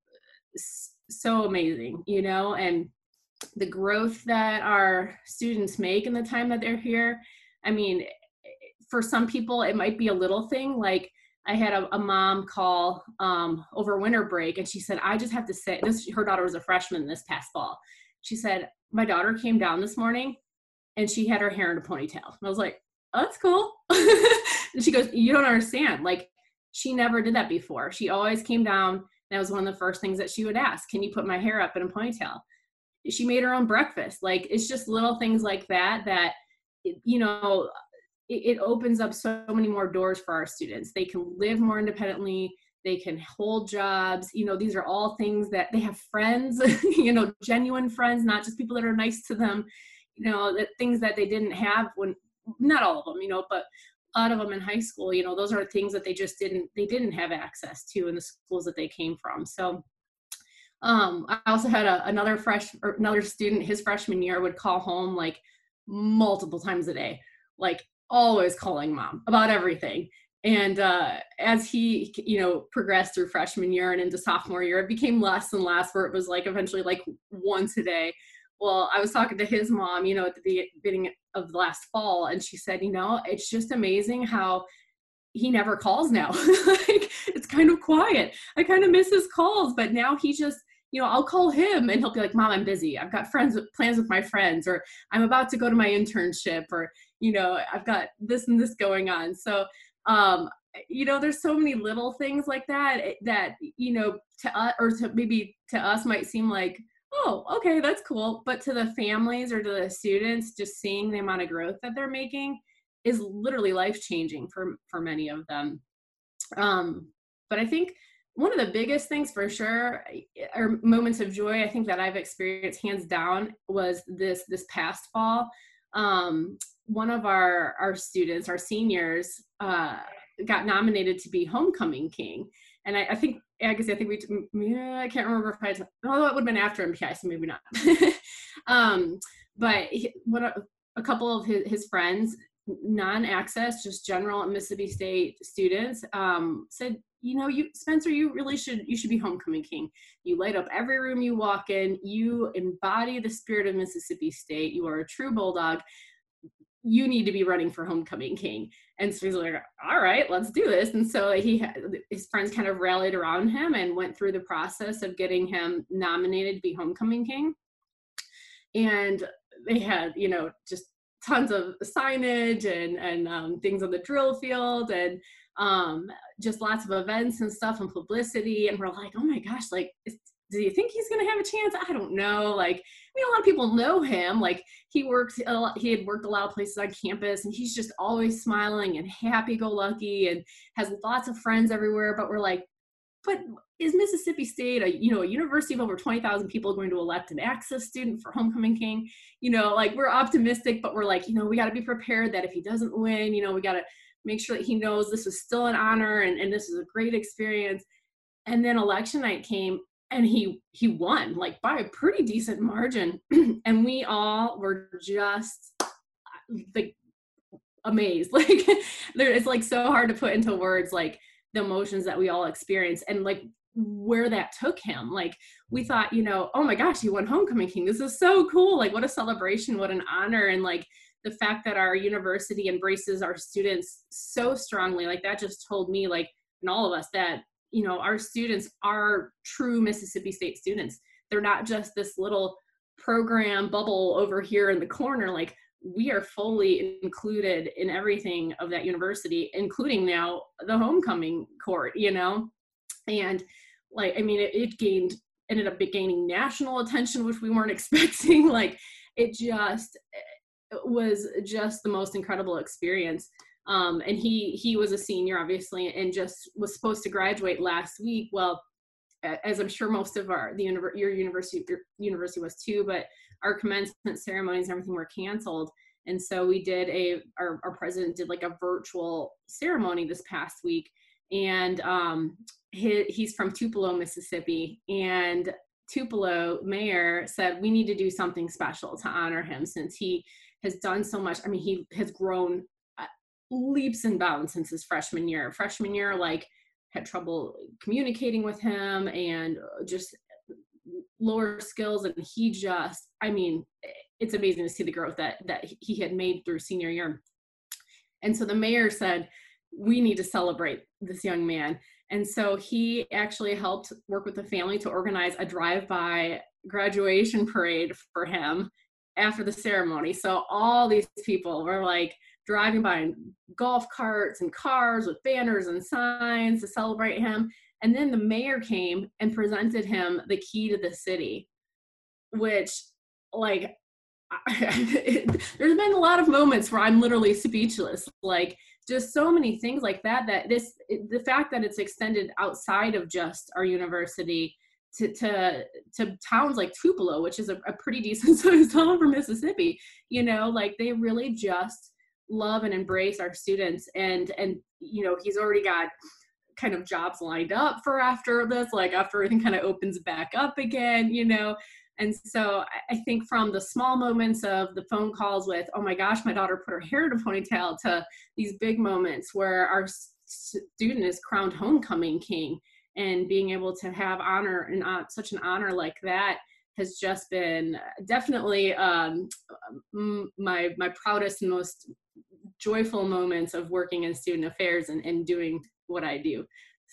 so amazing you know and the growth that our students make in the time that they're here i mean for some people it might be a little thing like I had a, a mom call um, over winter break, and she said, "I just have to say this." Her daughter was a freshman this past fall. She said, "My daughter came down this morning, and she had her hair in a ponytail." And I was like, oh, "That's cool." and she goes, "You don't understand. Like, she never did that before. She always came down. That was one of the first things that she would ask, "Can you put my hair up in a ponytail?" She made her own breakfast. Like, it's just little things like that that, you know." it, it opens up so many more doors for our students. They can live more independently they can hold jobs you know these are all things that they have friends you know genuine friends not just people that are nice to them you know that things that they didn't have when not all of them you know but lot of them in high school you know those are things that they just didn't they didn't have access to in the schools that they came from. So um i also had a, another fresh another student his freshman year would call home like multiple times a day like always calling mom about everything. And uh, as he you know progressed through freshman year and into sophomore year it became less and less where it was like eventually like once a day well i was talking to his mom you know at the beginning of last fall and she said you know it's just amazing how he never calls now. Like it's kind of quiet. I kind of miss his calls but now he just you know i'll call him and he'll be like mom i'm busy. I've got friends with plans with my friends or i'm about to go to my internship or you know i've got this and this going on. So um you know there's so many little things like that eh, that you know to us or to maybe to us might seem like oh okay that's cool but to the families or to the students just seeing the amount of growth that they're making is literally life changing for for many of them. Um but i think one of the biggest things for sure eh, moments of joy i think that i've experienced hands down was this this past fall. Um one of our our students, our seniors, uh, got nominated to be homecoming king, and I, I think I guess I think we yeah, I can't remember if I although it would have been after NPI, so maybe not. um, but what a, a, couple of his, his friends, non-access, just general Mississippi State students, um, said, you know, you Spencer, you really should you should be homecoming king. You light up every room you walk in. You embody the spirit of Mississippi State. You are a true bulldog you need to be running for homecoming king. And so he's like all right let's do this. And so he his friends kind of rallied around him and went through the process of getting him nominated to be homecoming king. And they had you know just tons of signage and and um, things on the drill field and um, just lots of events and stuff and publicity. And we're like oh my gosh like do you think he's going to have a chance? I don't know. Like, I mean, a lot of people know him. Like, he worked, a lot, he had worked a lot of places on campus, and he's just always smiling and happy-go-lucky, and has lots of friends everywhere. But we're like, but is Mississippi State a you know a university of over twenty thousand people going to elect an access student for homecoming king? You know, like we're optimistic, but we're like, you know, we got to be prepared that if he doesn't win, you know, we got to make sure that he knows this is still an honor and, and this is a great experience. And then election night came and he he won like by a pretty decent margin. And we all were just like amazed. Like there it's like so hard to put into words like the emotions that we all experience and like where that took him. Like we thought you know oh my gosh he won homecoming king. This is so cool. Like what a celebration. What an honor. And like the fact that our university embraces our students so strongly like that just told me like and all of us that you know our students are true mississippi state students. They're not just this little program bubble over here in the corner. Like we are fully included in everything of that university including now the homecoming court you know? And like i mean it, it gained ended up gaining national attention which we weren't expecting. Like it just it was just the most incredible experience um, and he he was a senior, obviously, and just was supposed to graduate last week. Well, as I'm sure most of our the univer- your university your university was too, but our commencement ceremonies and everything were canceled. And so we did a our, our president did like a virtual ceremony this past week, and um, he, he's from Tupelo, Mississippi, and Tupelo mayor said we need to do something special to honor him since he has done so much. I mean, he has grown leaps and bounds since his freshman year. Freshman year, like, had trouble communicating with him and uh, just lower skills. And he just, I mean, it's amazing to see the growth that that he had made through senior year. And so the mayor said, we need to celebrate this young man. And so he actually helped work with the family to organize a drive-by graduation parade for him after the ceremony. So all these people were like driving by in golf carts and cars with banners and signs to celebrate him. And then the mayor came and presented him the key to the city, which, like, there's been a lot of moments where I'm literally speechless. Like just so many things like that. That this the fact that it's extended outside of just our university to to, to towns like Tupelo, which is a, a pretty decent sized town for Mississippi. You know, like they really just love and embrace our students and and you know he's already got kind of jobs lined up for after this like after everything kind of opens back up again you know? And so I think from the small moments of the phone calls with, oh my gosh, my daughter put her hair in a ponytail, to these big moments where our student is crowned homecoming king and being able to have honor and uh, such an honor like that has just been definitely um, my my proudest and most joyful moments of working in student affairs and, and doing what I do.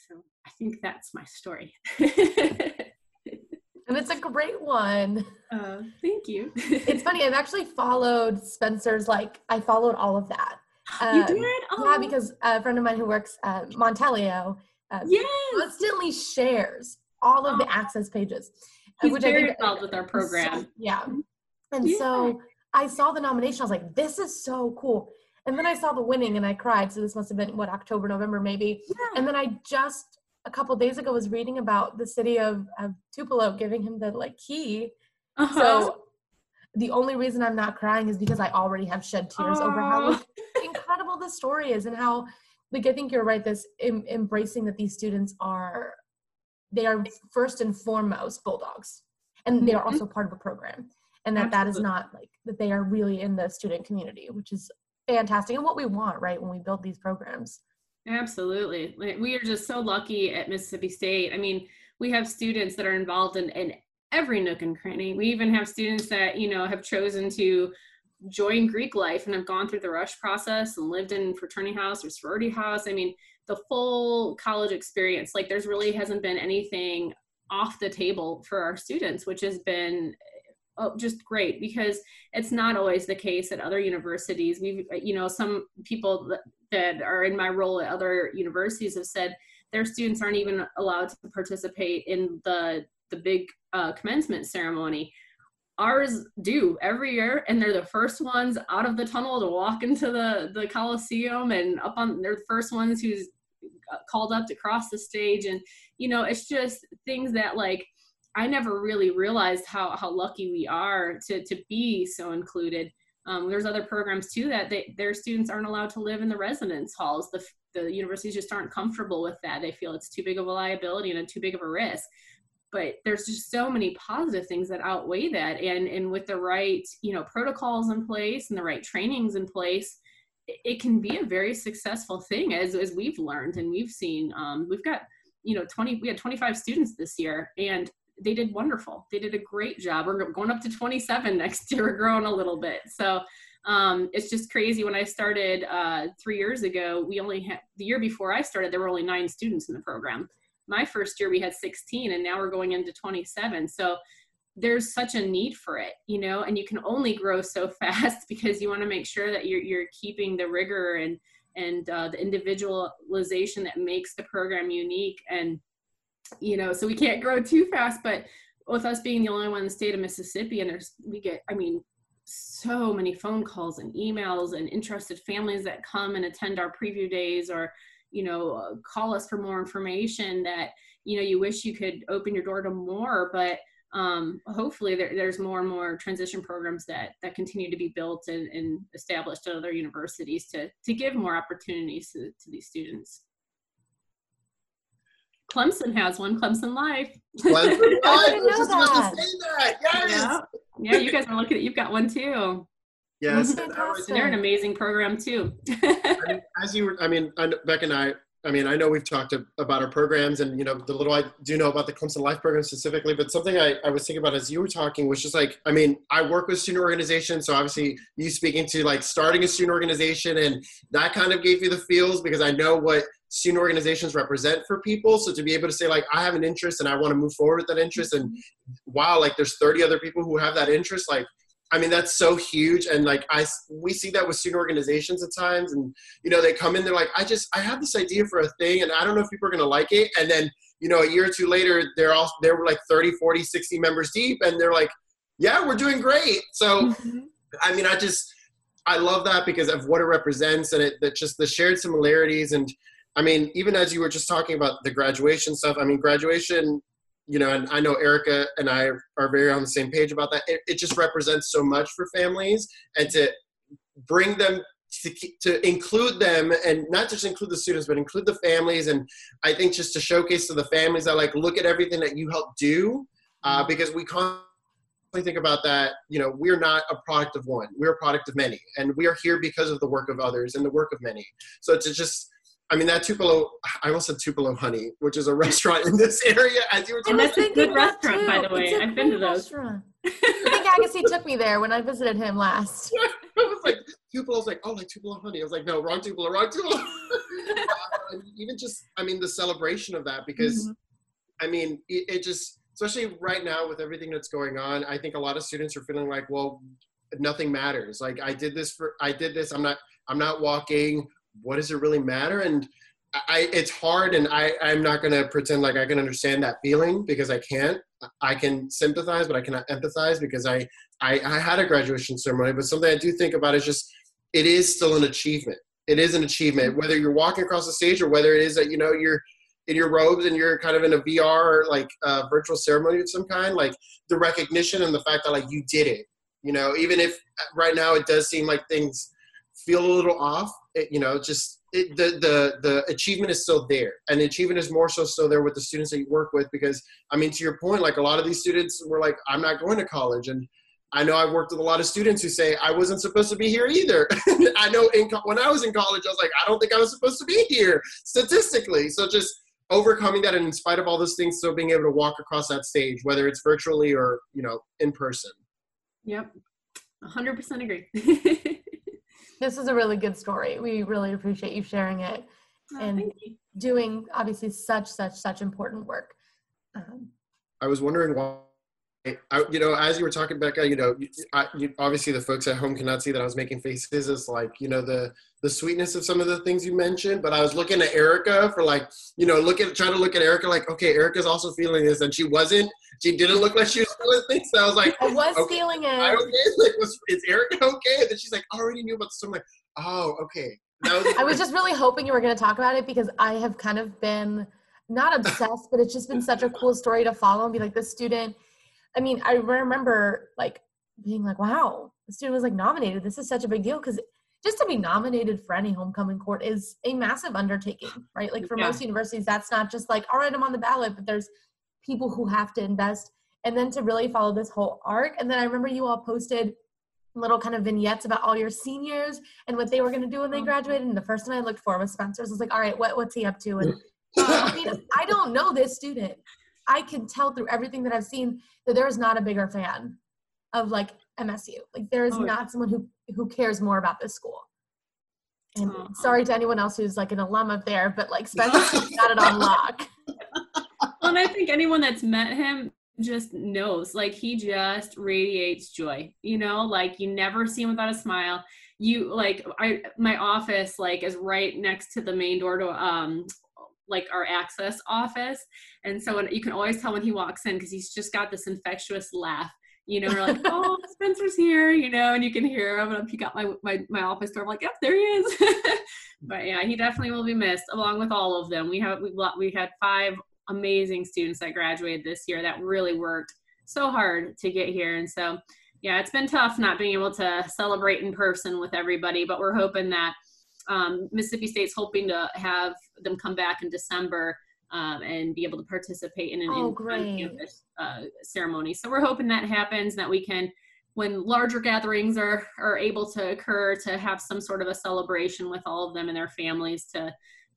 So I think that's my story. and it's a great one. Uh, thank you. it's funny. I've actually followed Spencer's. Like I followed all of that. Um, you did? Oh. Yeah, because a friend of mine who works at Montevallo uh, yes. constantly shares all of oh. the access pages. He's which very I think, involved with our program. So, yeah. And yeah. so I saw the nomination. I was like, this is so cool. And then I saw the winning and I cried. So this must have been what October, November, maybe. Yeah. And then I just a couple days ago was reading about the city of, of Tupelo giving him the like key. Uh-huh. So the only reason I'm not crying is because I already have shed tears over how like, incredible the story is and how like I think you're right. This em- embracing that these students are they are first and foremost bulldogs, and they are mm-hmm. also part of a program, and that Absolutely. that is not like that they are really in the student community, which is fantastic and what we want, right? When we build these programs. Absolutely. We are just so lucky at Mississippi State. I mean, we have students that are involved in, in every nook and cranny. We even have students that, you know, have chosen to join Greek life and have gone through the rush process and lived in fraternity house or sorority house. I mean, the full college experience. Like there's really hasn't been anything off the table for our students, which has been oh, just great because it's not always the case at other universities. We've, you know, some people that, are in my role at other universities have said their students aren't even allowed to participate in the the big uh, commencement ceremony. Ours do every year, and they're the first ones out of the tunnel to walk into the the Coliseum and up on. They're the first ones who's uh, called up to cross the stage, and you know, it's just things that like I never really realized how how lucky we are to to be so included. Um, there's other programs too that they, their students aren't allowed to live in the residence halls. The the universities just aren't comfortable with that. They feel it's too big of a liability and a too big of a risk. But there's just so many positive things that outweigh that, and and with the right you know protocols in place and the right trainings in place, it, it can be a very successful thing as as we've learned and we've seen. Um, we've got you know 20 we had 25 students this year and they did wonderful. They did a great job. We're going up to 27 next year. We're growing a little bit. So um, it's just crazy. When I started uh, three years ago, we only had the year before I started, there were only nine students in the program. My first year, we had 16, and now we're going into 27. So there's such a need for it, you know, and you can only grow so fast because you want to make sure that you're, you're keeping the rigor and and uh, the individualization that makes the program unique and you know, so we can't grow too fast. But with us being the only one in the state of Mississippi, and there's we get, I mean, so many phone calls and emails and interested families that come and attend our preview days or you know call us for more information that you know you wish you could open your door to more but um, hopefully there, there's more and more transition programs that that continue to be built and, and established at other universities to to give more opportunities to, to these students Clemson has one. Clemson Life. Clemson Life. I didn't know that. that. Yes. Yeah. yeah, you guys are looking at. You've got one too. Yes, they're an amazing program too. I mean, as you were, I mean, Beck and I, I mean, I know we've talked about our programs and, you know, the little I do know about the Clemson Life program specifically, but something I, I was thinking about as you were talking was just like, I mean, I work with student organizations. So obviously you speaking to like starting a student organization and that kind of gave you the feels because I know what student organizations represent for people. So to be able to say like, I have an interest and I want to move forward with that interest and wow, like there's 30 other people who have that interest. Like, I mean, that's so huge. And like, I, we see that with student organizations at times. And, you know, they come in, they're like, I just, I have this idea for a thing and I don't know if people are going to like it. And then, you know, a year or two later, they're all, they're like 30, 40, 60 members deep. And they're like, yeah, we're doing great. So, mm-hmm. I mean, I just, I love that because of what it represents and it, that just the shared similarities. And I mean, even as you were just talking about the graduation stuff, I mean, graduation, you know, and I know Erica and I are very on the same page about that. It, it just represents so much for families and to bring them to, to include them and not just include the students but include the families and i think just to showcase to the families that like look at everything that you help do uh, Mm-hmm. because we constantly think about that you know we're not a product of one we're a product of many and we are here because of the work of others and the work of many so to just I mean that Tupelo. I almost said Tupelo Honey, which is a restaurant in this area. As you were And talking, I was that's a good that restaurant, by the way. It's a I've been to great those. restaurant. I think Agassy took me there when I visited him last. I was like Tupelo's like, oh, like Tupelo Honey. I was like, no, wrong Tupelo, wrong Tupelo. Uh, even just, I mean, the celebration of that because, I mean, it, it just, especially right now with everything that's going on, I think a lot of students are feeling like, well, nothing matters. Like I did this for, I did this. I'm not, I'm not walking. What does it really matter? And I, it's hard, and I, I'm not gonna pretend like I can understand that feeling because I can't. I can sympathize, but I cannot empathize because I, I, I had a graduation ceremony. But something I do think about is just, it is still an achievement. It is an achievement, whether you're walking across the stage or whether it is that you know you're in your robes and you're kind of in a VR or like uh, virtual ceremony of some kind. Like the recognition and the fact that like you did it. You know, even if right now it does seem like things feel a little off. It, you know, just it, the the the achievement is still there, and the achievement is more so still there with the students that you work with. Because I mean, to your point, like a lot of these students were like, "I'm not going to college," and I know I've worked with a lot of students who say I wasn't supposed to be here either. I know in when I was in college, I was like, I don't think I was supposed to be here statistically. So just overcoming that, and in spite of all those things, still being able to walk across that stage, whether it's virtually or you know in person. Yep. 100% agree. This is a really good story. We really appreciate you sharing it Oh, And- doing obviously such such such important work. Um, I was wondering why. I, you know, as you were talking, Beca, you know, I, you, obviously the folks at home cannot see that I was making faces. It's like, you know, the the sweetness of some of the things you mentioned. But I was looking at Erica for like, you know, look at trying to look at Erica like, okay, Erica's also feeling this, and she wasn't. She didn't look like she was feeling things. So I was like, I was Okay, feeling I it. okay? Like, was is Erica okay? And then she's like, I already knew about this. So I'm like, oh, okay. Was, I was just really hoping you were going to talk about it because I have kind of been not obsessed, but it's just been such a cool story to follow and be like, this student. I mean, I remember like being like, wow, the student was like nominated. This is such a big deal because just to be nominated for any homecoming court is a massive undertaking, right? Like for Yeah. most universities, that's not just like, all right, I'm on the ballot, but there's people who have to invest. And then to really follow this whole arc. And then I remember you all posted little kind of vignettes about all your seniors and what they were going to do when they Oh. graduated. And the first one I looked for was Spencer's. I was like, all right, what, what's he up to? And uh, I mean, I don't know this student. I can tell through everything that I've seen that there is not a bigger fan of like MSU. Like there is Oh, yeah. not someone who who cares more about this school. And Aw. sorry to anyone else who's like an alum of there, but like Spencer's got it on lock. And I think anyone that's met him just knows, like he just radiates joy. You know, like you never see him without a smile. You like I my office like is right next to the main door to um like our access office, and so when, you can always tell when he walks in because he's just got this infectious laugh. You know, we're like, oh, Spencer's here, you know, and you can hear him. And if you got my, my, my office door, I'm like, yep, there he is. but yeah, he definitely will be missed along with all of them. We have, we, we had five amazing students that graduated this year that really worked so hard to get here. And so, yeah, it's been tough not being able to celebrate in person with everybody, but we're hoping that um, Mississippi State's hoping to have them come back in December um, and be able to participate in an Oh, in- great. on-campus uh, ceremony. So we're hoping that happens, that we can, when larger gatherings are are able to occur, to have some sort of a celebration with all of them and their families. To,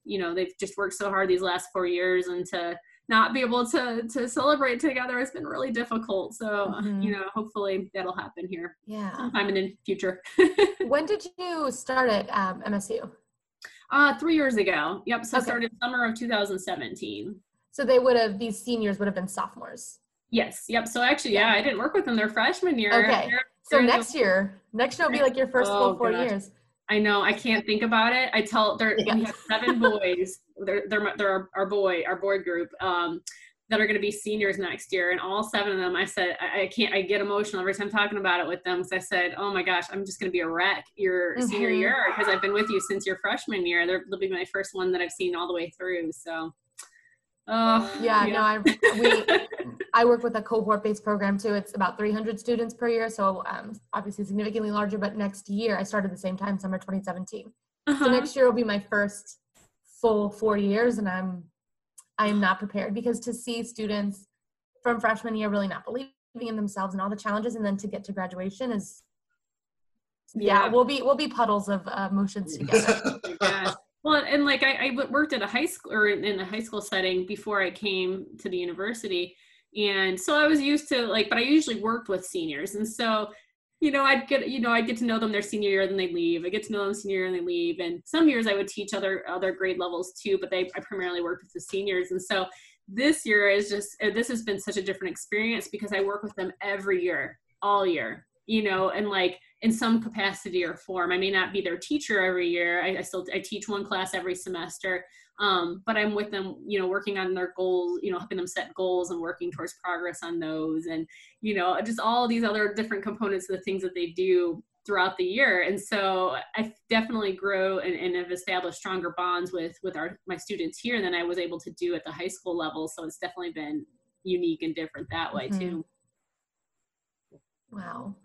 you know, they've just worked so hard these last four years, and to not be able to to celebrate together has been really difficult. So Mhm. you know, hopefully that'll happen here Yeah. sometime in the future. When did you start at um, MSU? uh, three years ago. Yep. So Okay. started summer of 2017. So they would have these seniors would have been sophomores. Yes. Yep. So actually, yeah, I didn't work with them their freshman year. Okay. They're- So they're the- next year, next year will be like your first Oh, full four gosh. years. I know. I can't think about it. I tell there we have seven boys. They're they're, they're our, our boy our boy group. Um, that are going to be seniors next year, and all seven of them, I said, I, I can't. I get emotional every time talking about it with them because I said, "Oh my gosh, I'm just going to be a wreck your mm-hmm. senior year because I've been with you since your freshman year. They'll be my first one that I've seen all the way through." So. Uh, yeah, yeah, no, I we I work with a cohort-based program too. It's about 300 students per year, so um, obviously significantly larger. But next year, I started the same time, summer 2017. Uh-huh. So next year will be my first full four years, and I'm I am not prepared because to see students from freshman year really not believing in themselves and all the challenges, and then to get to graduation is yeah, yeah we'll be we'll be puddles of uh, emotions together. yeah. Well, and like I, I worked at a high school or in a high school setting before I came to the university, and so I was used to like, but I usually worked with seniors, and so you know, I'd get, you know, I'd get to know them their senior year, then they leave. I get to know them senior year and they leave. And some years I would teach other other grade levels too, but they I primarily worked with the seniors. And so this year is just uh, this has been such a different experience because I work with them every year, all year, you know, and like in some capacity or form. I may not be their teacher every year. I, I still I teach one class every semester, um, but I'm with them, you know, working on their goals, you know, helping them set goals and working towards progress on those, and you know, just all these other different components of the things that they do throughout the year. And so I definitely grow and, and have established stronger bonds with with our my students here than I was able to do at the high school level. So it's definitely been unique and different that way mm-hmm. too. Wow.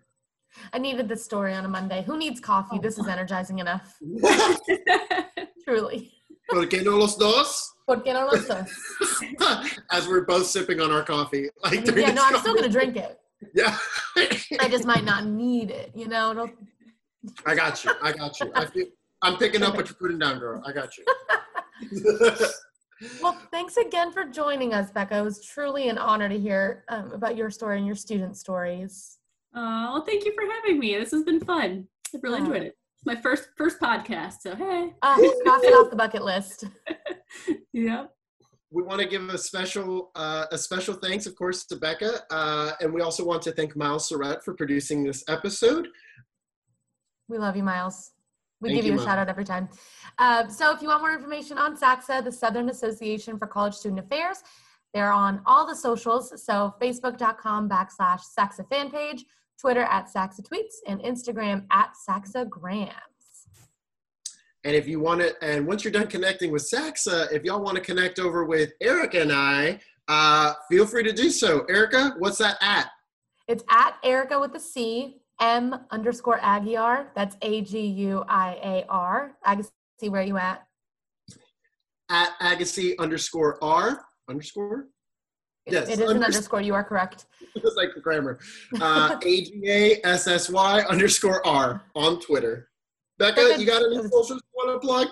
I needed this story on a Monday. Who needs coffee? This is energizing enough. Truly. ¿Por qué no los dos? ¿Por qué no los dos? As we're both sipping on our coffee. Like yeah, no, I'm still gonna drink it. Yeah. I just might not need it, you know. I got you. I got you. I feel, I'm picking up what you're putting down, girl. I got you. well, thanks again for joining us, Beca. It was truly an honor to hear um, about your story and your student stories. Uh, well, thank you for having me. This has been fun. I've really enjoyed it. It's my first first podcast, so hey. Uh, cross it off the bucket list. yeah. We want to give a special uh, a special thanks, of course, to Beca, uh, and we also want to thank Miles Surratt for producing this episode. We love you, Miles. We Thank give you, you a shout out every time. Uh, so, if you want more information on SACSA, the Southern Association for College Student Affairs, they're on all the socials. So, facebook.com backslash SACSA fan page, Twitter at SACSA Tweets, and Instagram at SACSA Grams. And if you want to, and once you're done connecting with SACSA, if y'all want to connect over with Erica and I, uh, feel free to do so. Erica, what's that at? It's at Erica with a C, M underscore Aguiar. That's A G U I A R. Agassy, where are you at? At Agassy underscore R underscore. Yes, it is an underscore. You are correct. It's like the grammar. Uh, A G A S S Y underscore R on Twitter. Beca, you got any socials you want to plug?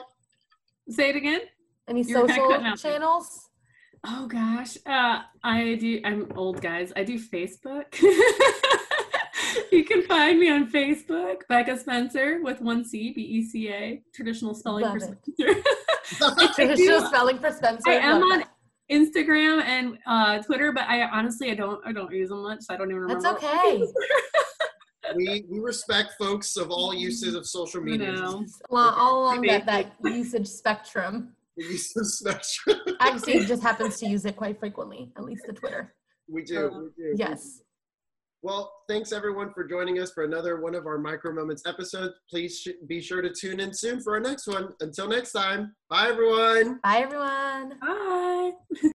Say it again. Any You're social channels? Oh gosh, uh, I do. I'm old, guys. I do Facebook. you can find me on Facebook, Beca Spencer with one C, B E C A, traditional spelling Love for Spencer. traditional spelling for Spencer. I am on Instagram and uh, Twitter, but I honestly I don't I don't use them much. So I don't even remember. That's okay. we we respect folks of all uses of social media. You Well, all along that, that usage spectrum. The usage spectrum. Actually, just happens to use it quite frequently, at least the Twitter. We do. Um, we do. Yes. Well, thanks everyone for joining us for another one of our Micro Moments episodes. Please sh- be sure to tune in soon for our next one. Until next time, bye everyone. Bye everyone. Bye.